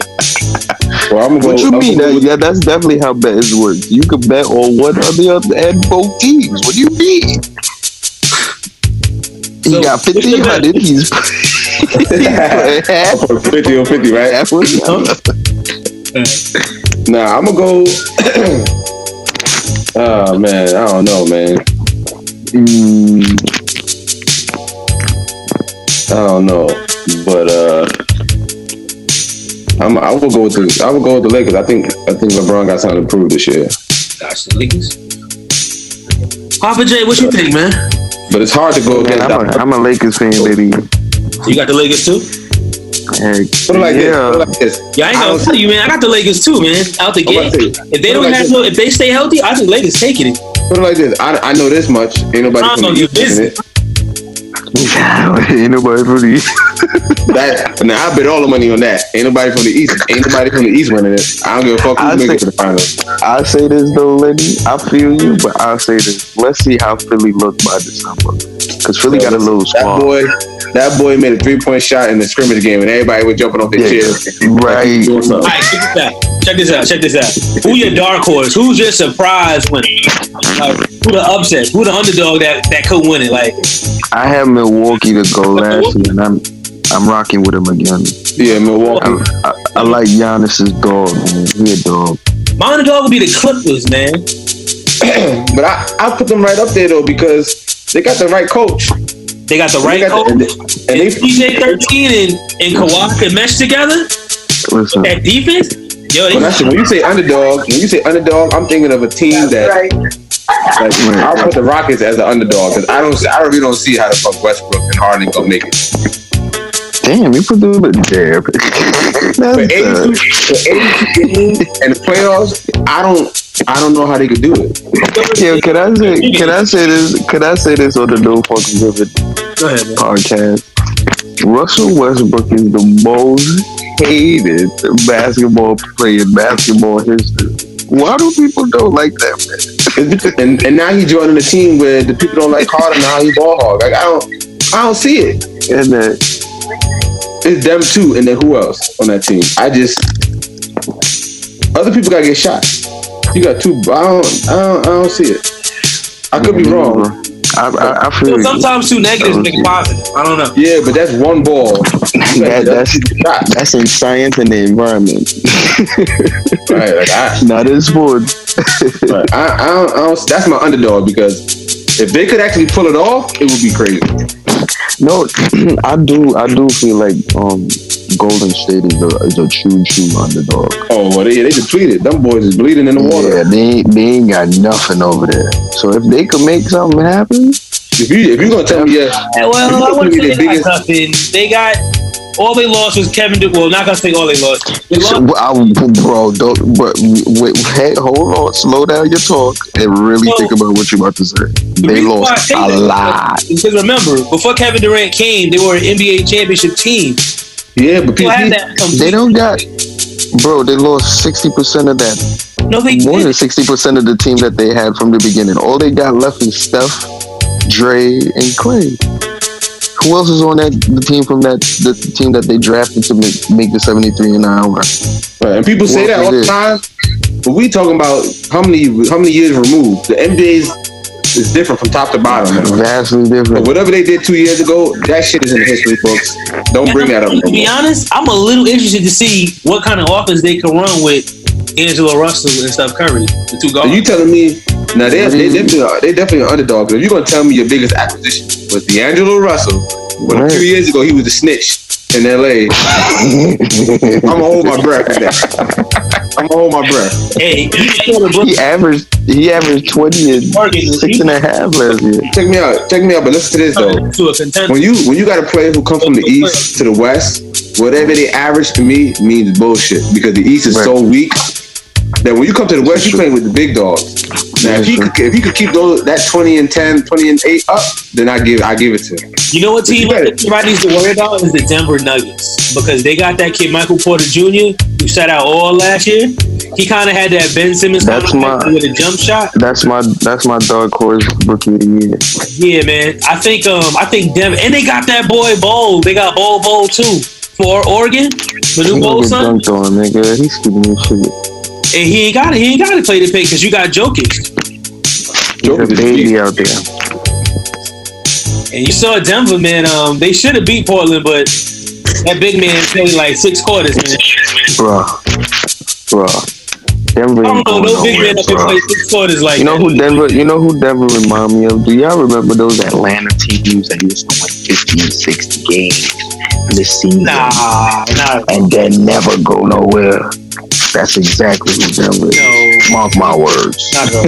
Well, I'm gonna What go, you I'm mean? That, with- yeah, that's definitely how bets work. You could bet on one or the other and both teams. What do you mean? He So, got fifteen hundred. He's he's putting half. 50 or 50, right? half with Nah, I'm gonna go. oh man, I don't know, man. Mm, I don't know, but uh, I'm I will go with the I will go with the Lakers. I think I think LeBron got something to prove this year, Gosh, the Lakers. Papa J, what you think, man? but it's hard to go man, against. I'm a, I'm a Lakers fan, baby. You got the Lakers too? Heck, Put it like this. yeah. Put it like this. Yeah, I ain't I gonna don't tell you, man. I got the Lakers too, man. Out the gate. to say, If they don't like have this. no, if they stay healthy, I think Lakers taking it. Put it like this. I, I know this much. Ain't nobody I'm from the East winning busy. it. Ain't nobody for the That now I bet all the money on that. Ain't nobody from the East. Ain't nobody from the East winning it. I don't give a fuck I who make it to the finals. I say this though, lady. I feel you, but I'll say this. Let's see how Philly look by December. Because Philly got a little That boy, that boy made a three point shot in the scrimmage game, and everybody was jumping off their Yeah, chairs. right. Doing All something. right, check this out. Check this out. Check this out. Who your dark horse? Who's your surprise winner? Like, who the upset? Who the underdog that that could win it? Like, I have Milwaukee to go last year, and I'm I'm rocking with him again. Yeah, Milwaukee. I, I, I like Giannis's dog, man. He a dog. my underdog would be the Clippers, man. But I, I put them right up there though because they got the right coach. They got the They right got coach. the- and And they PG thirteen and and Kawhi can mesh together. Listen, That defense, yo, when, I they, say, when you say underdog, when you say underdog, I'm thinking of a team that like I'll put the Rockets as the underdog because I don't I really don't see how the fuck Westbrook and Harden gonna make it. damn, you put the damn. For 82, uh, for 82 games and the playoffs, I don't I don't know how they could do it. yeah, can I say can I say this? Can I say this on the No Fucking Give go ahead, podcast? Russell Westbrook is the most hated basketball player in basketball history. Why do people don't like that man? And and now he's joining a team where the people don't like Harden. Now he's ball hog. Like I don't I don't see it. And uh, It's them too, and then who else on that team? I just other people gotta get shot. You got two. I don't. I don't, I don't see it. I could be wrong. I, I, I feel know, sometimes two negatives make a positive. I don't know. Yeah, but that's one ball. That, that's that's in science and the environment, Right, like I, not in sports. right. I, I, don't, I don't. That's my underdog because if they could actually pull it off, it would be crazy. No, I do. I do feel like um, Golden State is a, is a true, true underdog. Oh, well, they they depleted. Them boys is bleeding in the water. Yeah, they ain't, they ain't got nothing over there. So if they could make something happen, If you if you gonna tell me, yeah, Hey, well, I must wouldn't say the they got nothing. They got all they lost was Kevin. Du- well, not gonna say all they lost. They so, lost. I, bro, don't. But wait, hey, hold on, slow down your talk and really Well, think about what you're about to say. The They reason I lost say a that lot. Because remember, before Kevin Durant came, they were an NBA championship team. Yeah, but Who had people, that? complete- They don't got, bro. They lost sixty percent of that No, they more than didn't. sixty percent of the team that they had from the beginning. All they got left is Steph, Dre, and Clay. Who else is on that the team from that the team that they drafted to make, make the seventy three an hour? right, and people say that all the time. But we talking about how many how many years removed. The NBA's is different from top to bottom. Vastly But different. whatever they did two years ago, that shit is in the history books. Don't bring that up. To No be more. honest, I'm a little interested to see what kind of offense they can run with D'Angelo Russell and Steph Curry, the two Are guards. you telling me now they they definitely are, they definitely an underdog? If you're gonna tell me your biggest acquisition was D'Angelo Russell, but a Right. few years ago he was a snitch in LA. I'm gonna hold my breath. With that. I'm gonna hold my breath. hey, you saw the Brooklyn he averaged he averaged twenty and Morgan, six and a half last year. Check me out. Check me out. But listen to this though. to a contender. When you when you got a player who comes from the east to the west, whatever they average to me means bullshit because the east is so weak that when you come to the west, you're playing with the big dogs. Now, if he could if he could keep those that 20 and 10, 20 and 8 up, then I give I give it to him. You know what team everybody needs to worry about is the Denver Nuggets because they got that kid Michael Porter Jr. who's who sat out all last year. He kind of had that Ben Simmons That's kind my- with a jump shot. That's my that's my dark horse rookie of the year. Yeah, man. I think um I think Denver and they got that boy Bol. They got Bol Bol too for Oregon, the He new Bol son. dunked on, nigga. He's stupid as shit. And he ain't got it. He ain't got to play the pick because you got Jokic. He's Jokic a baby out there. And you saw Denver, man. Um, they should have beat Portland, but that big man played like six quarters, man. Bruh. Bruh. Denver I don't know no big man that can bruh. play six quarters like You know that. who Denver? You know who Denver remind me of? Do y'all remember those Atlanta teams that used to win 50 and 60 games this season Nah, nah, and then never go nowhere? That's exactly who Denver is. no, Mark my words.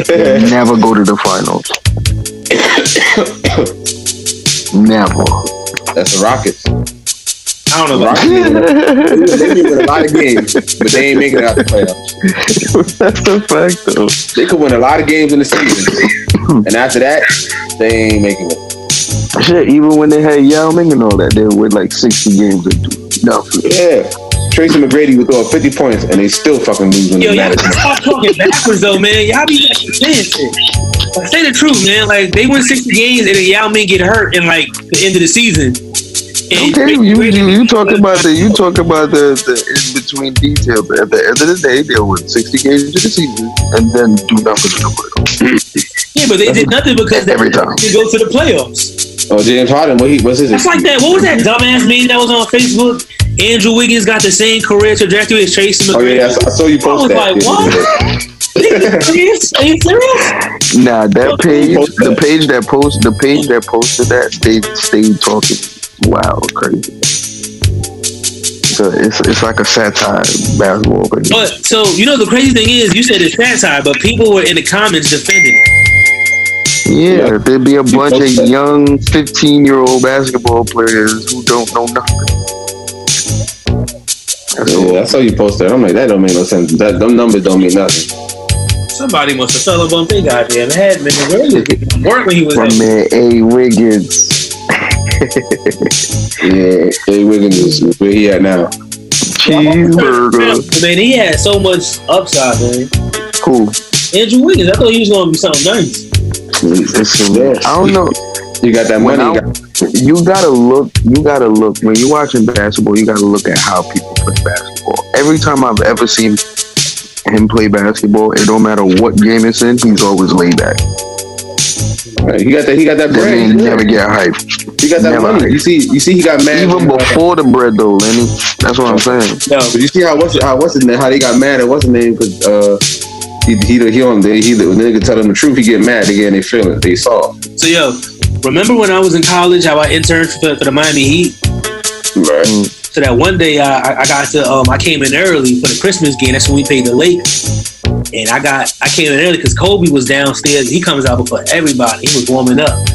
They never go to the finals. never. That's the Rockets. I don't know. About Rockets, they win a lot of games, but they ain't making it out the playoffs. That's a fact, though. They could win a lot of games in the season, and after that, they ain't making it. Shit, even when they had Yao Ming and all that, they would like 60 games and do nothing. Yeah. Tracy McGrady would throw up 50 points, and they still fucking lose when Yo, they y'all stop talking backwards though, man. Y'all be like saying shit. Like, say the truth, man. Like they win sixty games and then Yao Ming get hurt in like the end of the season. And Okay, you you, you talk about the you talk about the, the in between details. At the end of the day, they'll win sixty games in the season and then do nothing in the playoffs. Yeah, but they did nothing because they Every time. didn't go to the playoffs. Oh, James Harden, what he, what's his? That's like that. What was that dumbass meme that was on Facebook? Andrew Wiggins got the same career trajectory as Tracy Oh McGrady. yeah, I saw, I saw you I post was that. like, what? Nigga, serious? Are you serious? Nah, that page, the page that post, the page that posted that stayed stayed talking. Wow, crazy. So it's it's like a satire basketball. But But so you know the crazy thing is, you said it's satire, but people were in the comments defending it. yeah, Yeah. there'd be a bunch of that. young fifteen year old basketball players who don't know nothing. That's all. Yeah, I saw you post that. I'm like, that don't make no sense. That them numbers don't mean nothing. Somebody must have fell up on their goddamn head, man. Where is it? Work when he was My at. man A Wiggins. Yeah, Jay Wiggins is where he at now. Cheeseburger. Man, he had so much upside, man. Cool. Andrew Wiggins, I thought he was gonna be something nice. Listen, Yeah. I don't know. You got that money. You got, You gotta look. You gotta look when you're watching basketball. You gotta look at how people play basketball. Every time I've ever seen him play basketball, it don't matter what game it's in, he's always laid back. He got that. He got that That bread. man never get hyped. He got that never. money. You see, you see, he got mad. Even before the bread, though, Lenny. That's what I'm saying. No, But you see how what's how what's his name? How they got mad at what's his name? Because uh, he he he on they he the nigga tell them the truth. He get mad. Again. They get in their feelings. They saw. so yo, remember when I was in college, how I interned for, for the Miami Heat? Right. So that one day I, I got to um I came in early for the Christmas game. That's when we played the Lake. And I got I came in early because Kobe was downstairs. He comes out before everybody. He was warming up.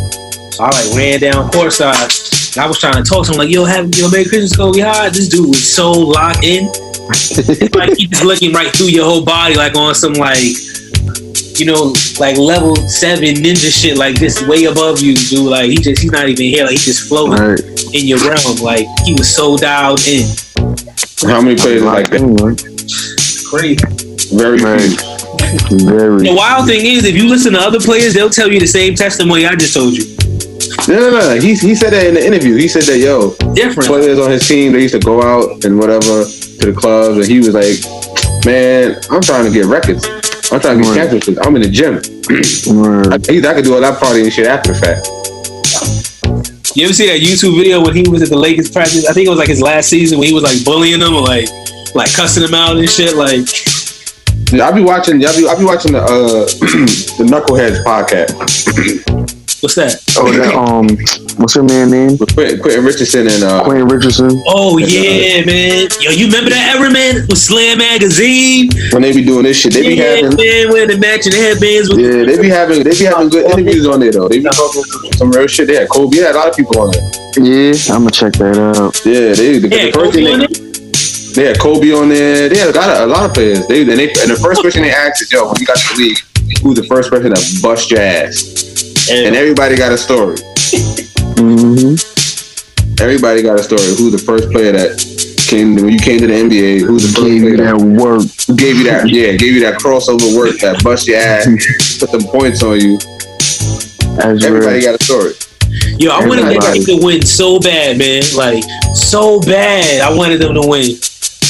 So I like ran down courtside. I was trying to talk to him like, yo, have yo, Merry Christmas, Kobe. Hi. This dude was so locked in. like he just looking right through your whole body, like on some like you know, like level seven ninja shit, like this way above you, dude. Like he just he's not even here, like he just floating Right. in your realm. Like he was so dialed in. How many players like that? Crazy. Very Right. few. Very. The wild thing is, if you listen to other players, they'll tell you the same testimony I just told you. No, no, no. He he said that in the interview. He said that yo, Different. players on his team they used to go out and whatever to the clubs, and he was like, man, I'm trying to get records. I'm trying to get Right. championships. I'm in the gym. Right. I, I could do all that party and shit after the fact. You ever see that YouTube video when he was at the Lakers practice? I think it was like his last season when he was like bullying them or like like cussing them out and shit. Like, Yeah, I'll be watching. I'll be, I'll be watching the uh, the Knuckleheads podcast what's that? Oh, that um, what's her man name? with Quentin, Quentin Richardson and uh, Quentin Richardson. Oh Yeah. yeah, man. Yo, you remember that ever, man? With Slam Magazine? when they be doing this shit, they be yeah, having man, wearing the matching headbands with yeah, they be having they be having good interviews on there though. They be talking some, some real shit. They had Kobe, they had a lot of people on there. Yeah, I'm gonna check that out. Yeah, they the, Yeah, the first Kobe thing they, it? They had Kobe on there. They had a lot of, a lot of players. They and, they and the first question they asked is, "Yo, when you got to the league, who's the first person to bust your ass?" And everybody got a story. hmm Everybody got a story. Who's the first player that came when you came to the NBA, who was the first Gave you player that work. who gave you that yeah, gave you that crossover work that bust your ass, put some points on you. As Everybody real. got a story. Yo, I wanted them to win so bad, man. Like so bad. I wanted them to win.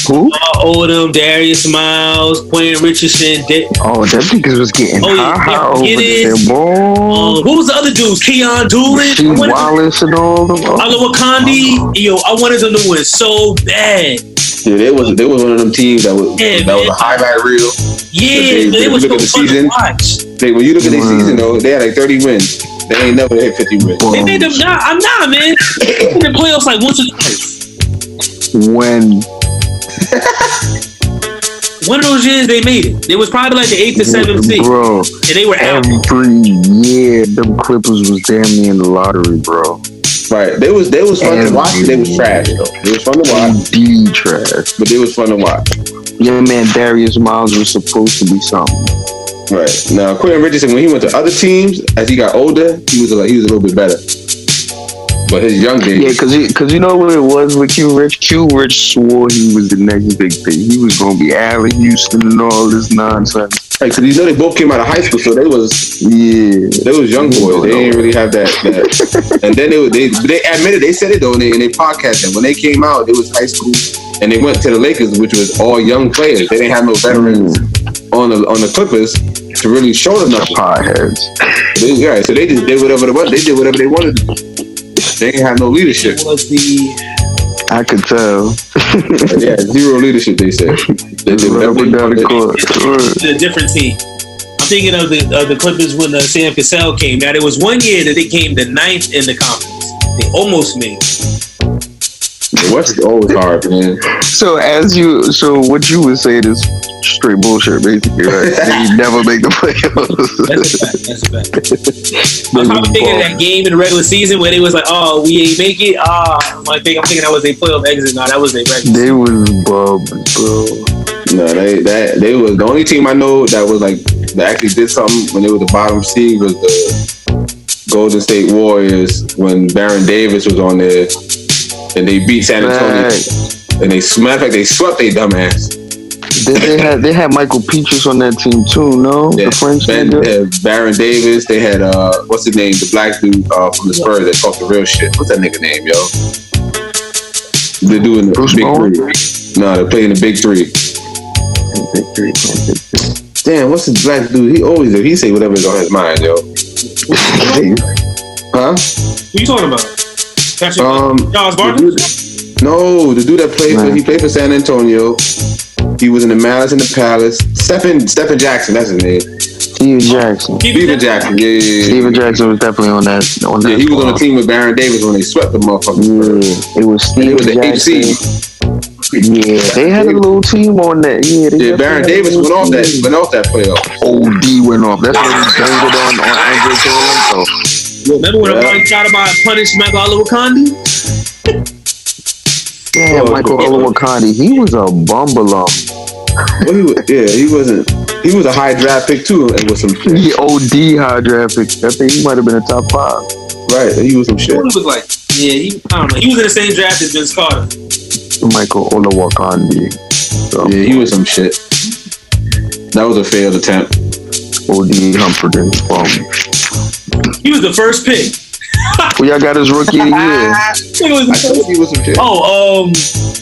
Who? All Odom, Darius Miles, Quentin Richardson. Da- Oh, that niggas was getting Oh, yeah, high, yeah, high over there, boy. uh, what was the other dudes? Keyon Dooling. I Rasheed them- Wallace and all them. Oh, Olowokandi. Yo, I wanted them to win so bad. Yeah, they was they was one of them teams that was Yeah, that was a highlight reel. Yeah, they- man, they it was look so at the fun season. They when you look at their season though, they had like 30 wins. They ain't never hit 50 wins. boy. They made them. Nah, I'm not, man. They in the playoffs like once or twice. when One of those years they made it. It was probably like the eighth or seventh seed, bro, and they were out. every year them Clippers was damn near in the lottery, bro. Right. They was they was fun to Every watch. They was trash though. They was fun to watch, D trash. but they was fun to watch. Your man Darius Miles was supposed to be something. Right. Now Quentin Richardson, when he went to other teams, as he got older, he was like he was a little bit better. But his young days, Yeah, cause you, cause you know what it was with Q Rich. Q Rich swore he was the next big thing. He was gonna be Allan Houston and all this nonsense. like, cause you know they both came out of high school, so they was Yeah, they was young boys. They didn't really have that. that. and then they they they admitted they said it though in they, in they podcast that when they came out, it was high school, and they went to the Lakers, which was all young players. They didn't have no veterans mm. on the on the Clippers to really show them nothing. potheads. They, yeah, so they just did whatever they wanted. They did whatever they wanted. They didn't have no leadership. The I could tell. Yeah, zero leadership. They said they did whatever Rubber down the wanted. court. a different team. I'm thinking of the of the Clippers when uh, Sam Cassell came. Now there was one year that they came the ninth in the conference. They almost made. it. The West is always hard, man. So as you, so what you would say is straight bullshit, basically, right? they never make the playoffs. That's a fact. That's a fact. I'm probably thinking of that game in the regular season where they was like, "Oh, we ain't make it." Ah, I think I'm thinking that was a playoff exit. No, that was a regular. They was bubs, bro. No, they that they was the only team I know that was like that actually did something when they were the bottom seed was the Golden State Warriors when Baron Davis was on there and they beat San Antonio Right. and they smacked like they swept they dumbass. They, they had they had Mickael Pietrus on that team too, no? Yeah, The French Ben, nigga. they had Baron Davis. They had uh, what's his name? The black dude uh, from the Spurs that talked the real shit. What's that nigga name, yo? They're doing the Bruce big Bowen? three. No, they're playing the big three. Victory. Damn, what's this black dude? He always he say whatever's on his mind, yo. Huh? Who you talking about? Patrick Um, Charles the Barkley. dude- no, the dude that played for he played for San Antonio. He was in the Malice in the Palace. Stephen Stephen Jackson, that's his name. Stephen Jackson. Stephen Jackson, yeah, yeah, yeah. Stephen Jackson was definitely on that. On that Yeah, he was on the team with Baron Davis when they swept the motherfuckers. Yeah, it was He Stephen was the Jackson. HC. Yeah, they had a little team on that. Yeah, they Yeah, Baron Davis went off that team. went off that playoff. OD went off. That's what he dangled on on Andre Kirilenko. Yo, remember when Yeah. everybody tried about punish Michael Olowokandi? Yeah, Oh, Michael God. Olowokandi. He was a bumbalum. Well, he was, yeah, he wasn't. He was a high draft pick too, and with some shit. He OD high draft pick. I think he might have been a top five. right. He was some shit. He was like, yeah, he, I don't know. He was in the same draft as Vince Carter. Michael Olowokandi. So, Yeah, he was some shit. That was a failed attempt. OD Humperdin. Bum. He was the first pick. Well, y'all got his rookie of the year. He was the I told you was some. Oh, um,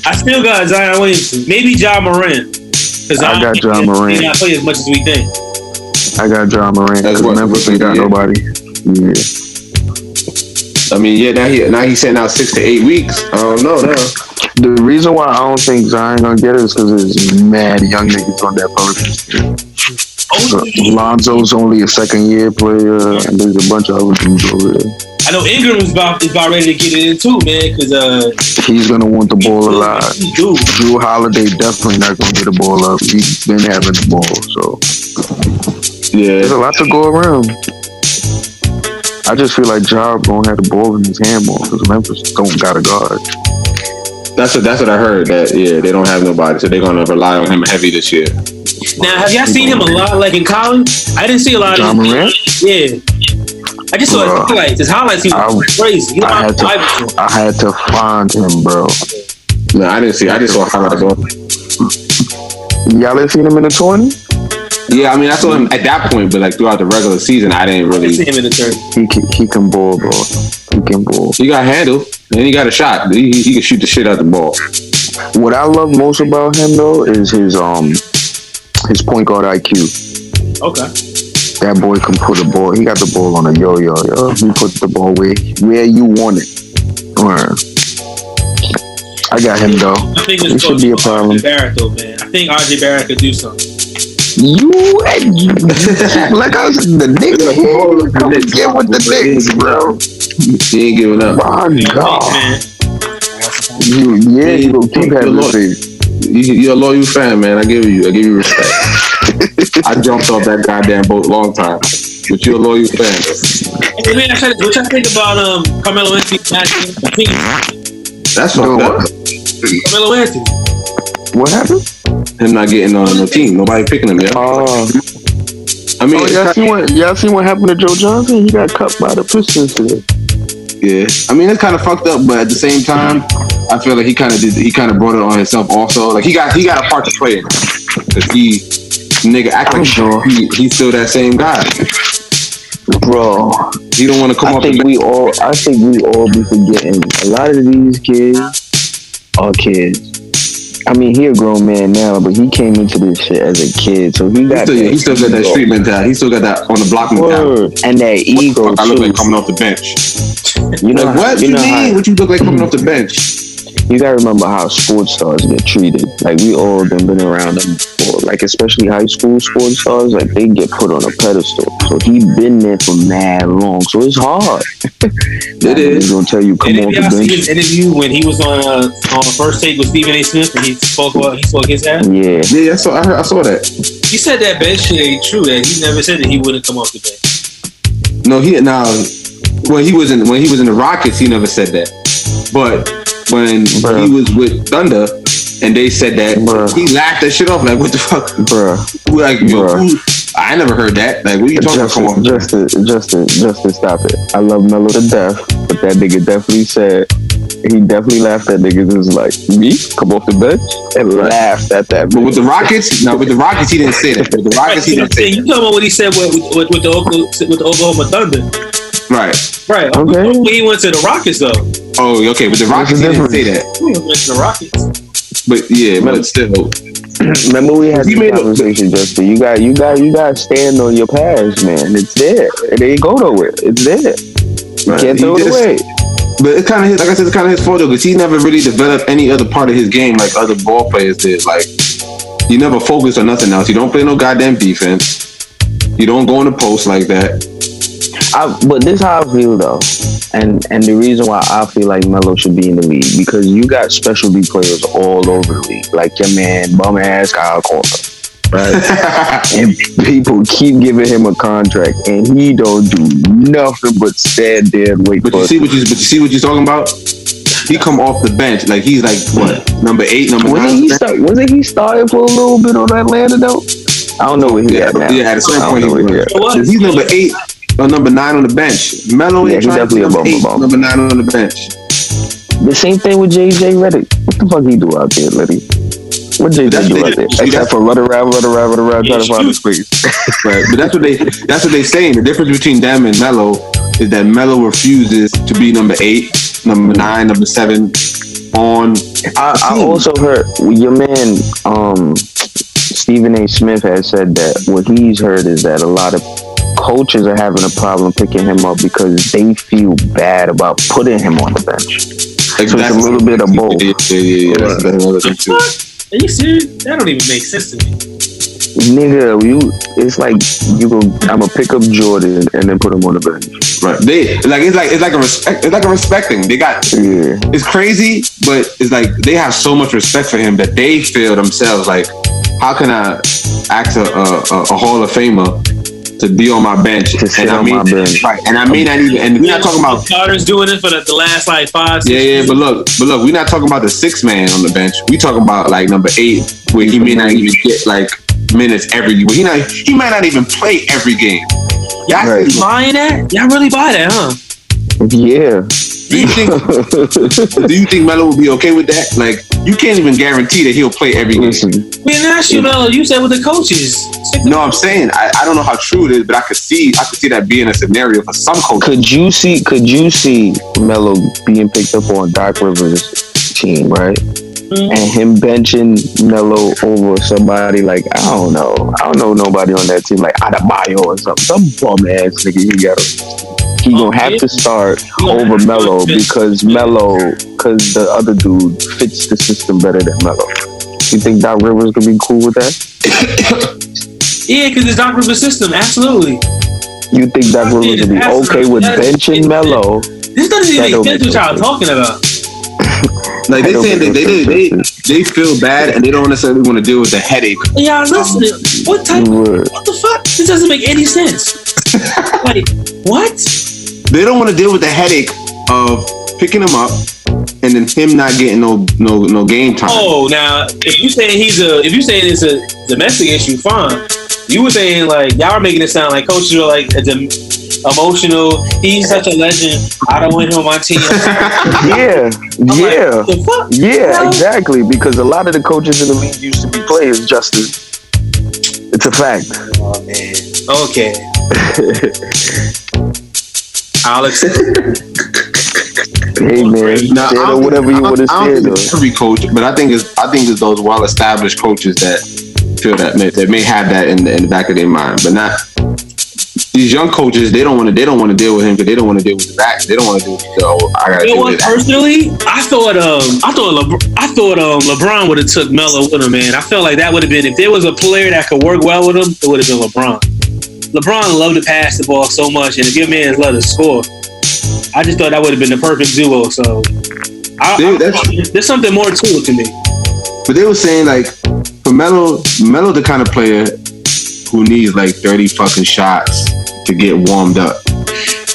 I still got Zion Williamson. Maybe John Moran. Because I got Ja Morant. He not play as much as we think. I got Ja Morant That's because what- Memphis ain't got nobody. Yeah. I mean, yeah. Now he now he's sitting out six to eight weeks. I don't know now. The reason why I don't think Zion gonna get it is because there's mad young niggas on that Pelicans team. So, Oh, Lonzo's only a second year player, and there's a bunch of other dudes over there. I know Ingram was about is about ready to get it in too, man. Because uh, He's gonna want the ball a lot. He do. Jrue Holiday definitely not gonna get the ball up. He's been having the ball, so Yeah, there's a lot to go around. I just feel like Job gonna have the ball in his hand more because Memphis don't got a guard. that's what that's what I heard. That yeah, they don't have nobody, so they're gonna rely on him heavy this year. Now, have y'all seen him a lot, like in college? I didn't see a lot John of his Morant? Yeah. I just saw his highlights. His highlights, he was I- crazy. You know, I I'm had to, I had to find him, bro. No, I didn't see. I just saw highlights. Y'all didn't see him in the twenty? Yeah, I mean, I saw him at that point, but like throughout the regular season, I didn't I really. see him in the turn. He can, he can ball, bro. He can ball. He got handled and he got a shot. He, he, he can shoot the shit out the ball. What I love most about him though is his um his point guard IQ. Okay. That boy can put a ball. He got the ball on a yo yo yo. He put the ball where where you want it. Word. I got him though. I think It it's should be a problem. RJ Barrett though, man. I think RJ Barrett could do something. You and you, like I was the nigga here. Come and get with the niggas, bro. He ain't giving up. My You know, God. man. You, yeah, you gonna keep having Look. this. You, you're a loyal fan, man. I give you, I give you respect. I jumped off that goddamn boat long time, but you're a loyal fan. Hey man, I said, what y'all think about um Carmelo Anthony matching the team? That's No, fucked up. what? Carmelo Anthony. What happened? Him not getting on the team. Nobody picking him. Yeah. Oh, I mean, oh y'all kinda- seen what y'all seen what happened to Joe Johnson? He got cut by the Pistons today. Yeah, I mean it's kind of fucked up, but at the same time, I feel like he kind of did. He kind of brought it on himself also. Like he got he got a part to play in because he nigga act like sure. he, he's still that same guy. Bro, He don't want to come I think we all I think we all be forgetting a lot of these kids are kids. I mean, he a grown man now, but he came into this shit as a kid, so he he got still, that he still got that street mentality. He still got that on the block mentality. And that ego I look like coming off the bench. You know, Like, what you you know mean? how, What you look like coming off the bench? You gotta remember how sports stars get treated. Like we all done been around them before. Like especially high school sports stars, like they get put on a pedestal. So he been there for mad long. So it's hard. It is. He's gonna tell you come And off if the y'all bench. his interview when he was on uh, on first take with Stephen A. Smith and he spoke about he spoke his ass. Yeah. Yeah, I saw. I, heard, I saw that. He said that bench shit ain't true. That he never said that he wouldn't come off the bench. No, he now when he was in when he was in the Rockets, he never said that. But when Bruh. he was with Thunder and they said that, Bruh. he laughed that shit off. Like, what the fuck? Bruh. Like, yo, Bruh. who- I never heard that. Like, what are you talking about? Justin, Justin, Justin, Justin, stop it. I love Melo to death, but that nigga definitely said he definitely laughed at niggas and was like, me? Come off the bench? And laughed at that. But with the Rockets, no, with the Rockets, he didn't say that. With the Rockets, he you didn't say you talking about what he said with with, with, the Oklahoma, with the Oklahoma Thunder. Right. Right? Okay. When he went to the Rockets though, Oh, okay. but the Rockets, he didn't say that. he went to the Rockets. But yeah, but still, Remember we had He this made a- conversation, Justin. You got, you got, you got to stand on your past, man. It's there. It ain't go nowhere. It's there. You Right. can't He throw it away. but it's kind of his. Like I said, it's kind of his fault though, because he never really developed any other part of his game like other ball players did. Like, he never focused on nothing else. He don't play no goddamn defense. You don't go in the post like that. I, but this how I feel though, and and the reason why I feel like Melo should be in the league because you got specialty players all over the league, like your man bum ass Kyle Korver, right? and people keep giving him a contract, and he don't do nothing but stand there and wait But for you see what you but you see what you're talking about? He come off the bench like he's like what number eight, number Wasn't nine. he start, wasn't he starting for a little bit on Atlanta though? I don't know where he Yeah, at now. yeah. At a certain point, he was. he at. What? So he's number eight or number nine on the bench. Melo Yeah, ain't he trying to be definitely a number bumper eight, bumper. number nine on the bench. The same thing with JJ Redick. What the fuck he do out there, Liddy? What JJ That's do out there? see, Except that's- for run around, run around, run around, Yeah, trying to find the shoot. space. Right. But that's what they that's what they saying. The difference between them and Melo is that Melo refuses to be number eight, number nine, number seven on I, I also heard your man um, Stephen A. Smith has said that what he's heard is that a lot of coaches are having a problem picking him up because they feel bad about putting him on the bench. like So it's a little bit of both. Yeah, yeah, yeah. yeah. That's, that's another thing too. Are you serious? That don't even make sense to me. Nigga, you it's like you go I'ma pick up Jordan and then put him on the bench. Right. They like it's like it's like a respect it's like a respect thing. They got Yeah. it's crazy, but it's like they have so much respect for him that they feel themselves like, how can I ask a, a, a Hall of Famer to be on my bench? To sit and I mean, my bench. right? And I may not even. And we're not talking about. Carter's doing it for the, the last like five. Six Yeah, yeah, years. but look, but look, we're not talking about the six man on the bench. We talking about like number eight, where he may not even get like minutes every. Well, he not. He might not even play every game. That's Right. his- buying that? Y'all really buy that, huh? Yeah. Do you think? do you think Melo would be okay with that? Like, you can't even guarantee that he'll play every game. Listen, We didn't ask you, Melo. You said with the coaches. Stick to- No, I'm saying I, I don't know how true it is, but I could see I could see that being a scenario for some coaches. could you see? Could you see Melo being picked up on Doc Rivers' team, right? Mhm. And him benching Melo over somebody like I don't know, I don't know nobody on that team like Adebayo or something, some bum ass nigga. He got he Oh, gonna have to start over Melo because Melo, because the other dude fits the system better than Melo. You think Doc Rivers gonna be cool with that? Yeah, because it's Doc Rivers' system. Absolutely. You think Doc Rivers would be okay with benching Melo? This doesn't even make sense what y'all talking about. Like they I don't saying that they, they they they feel bad and they don't necessarily want to deal with the headache. Y'all listen. What type? Word. What the fuck? This doesn't make any sense. like what? They don't want to deal with the headache of picking him up and then him not getting no no no game time. Oh, now if you saying he's a, if you saying it's a domestic issue, fine. You were saying like y'all are making it sound like coaches are like a dem- emotional. He's such a legend. I don't want him on my team. Yeah, I'm like, yeah. what the fuck? Yeah, exactly. Because a lot of the coaches in the league used to be players, Justin. It's a fact. Oh man. Okay. I'll accept. Hey man, Now, I or don't whatever think- you want to say it's every coach, but I think it's I think it's those well established coaches that feel that may, that may have that in the, in the back of their mind, but not these young coaches. They don't want to they don't want to deal with him because they don't want to deal with the back. They don't want to deal with the, oh, I gotta You know what? Personally, I thought um I thought LeBron, I thought um LeBron would have took Melo with him, man. I felt like that would have been if there was a player that could work well with him, it would have been LeBron. LeBron loved to pass the ball so much, and if your man loved to score, I just thought that would have been the perfect duo. So, I, Dude, I- that's- there's something more to it to me. But they were saying like for Melo, Melo the kind of player who needs like thirty fucking shots to get warmed up.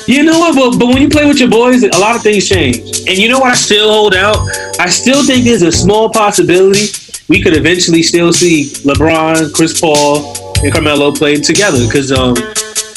You know what? But, but when you play with your boys, a lot of things change. And you know what? I still hold out. I still think there's a small possibility we could eventually still see LeBron, Chris Paul, and Carmelo play together. Because um,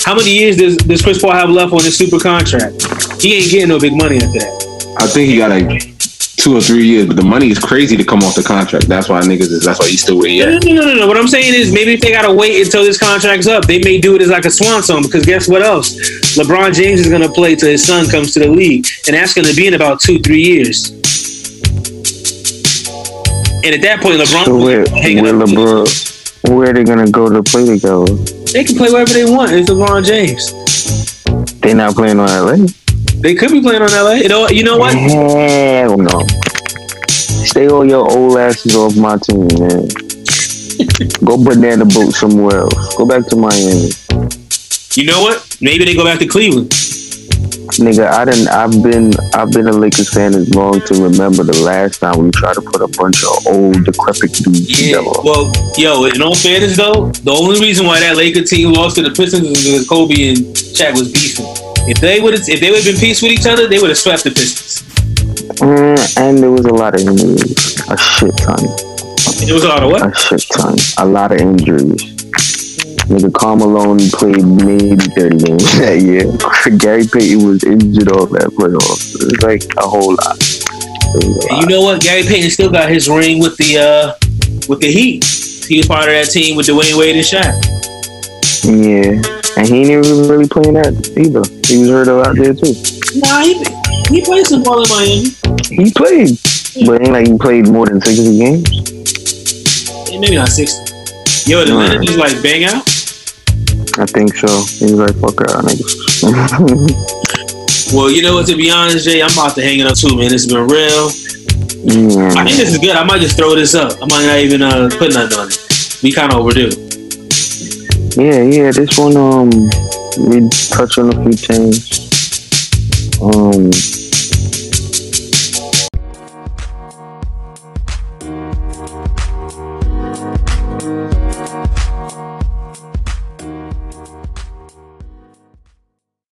how many years does, does Chris Paul have left on his super contract? He ain't getting no big money after that. I think he got like two or three years, but the money is crazy to come off the contract. That's why niggas is. That's why he's still where he No, at. no, no, no, no. What I'm saying is maybe if they gotta wait until this contract's up, they may do it as like a swan song. Because guess what else? LeBron James is gonna play till his son comes to the league, and that's gonna be in about two, three years. And at that point, LeBron So will where, be hanging where up. LeBron, where are they gonna go to play together? They can play wherever they want. It's LeBron James. They not playing on LA. They could be playing on LA. You know, you know what? Hell no. Stay all your old asses off my team, man. Go banana boat somewhere else. Go back to Miami. You know what? Maybe they go back to Cleveland. Nigga, I didn't I've been I've been a Lakers fan as long to remember the last time we tried to put a bunch of old decrepit dudes Yeah. together. Well, yo, in all fairness though, the only reason why that Laker team lost to the Pistons is because Kobe and Shaq was beefing. If they would if they would have been peace with each other, they would have swept the Pistons. Mm, and there was a lot of injuries. A shit ton. It was a lot of what? A shit ton. A lot of injuries. Nigga, Carmelo played maybe 30 games that year. Gary Payton was injured off that playoff. It was like a whole lot. A And you lot. know what? Gary Payton still got his ring with the uh with the Heat. He was part of that team with Dwyane Wade and Shaq. Yeah. And he ain't even really playing that either. He was hurt out there too. Nah, he he played some ball in Miami. He played. But ain't like he played more than 60 games. Maybe not sixty. Yo, the Right. managers like bang out. I think so. He was like, fuck out, niggas. Well, you know what? To be honest, Jay, I'm about to hang it up too, man. It's been real. I think this is good. I might just throw this up. I might not even uh, put nothing on it. We kind of overdue. Yeah, yeah. This one, um, we touch on a few things. Um,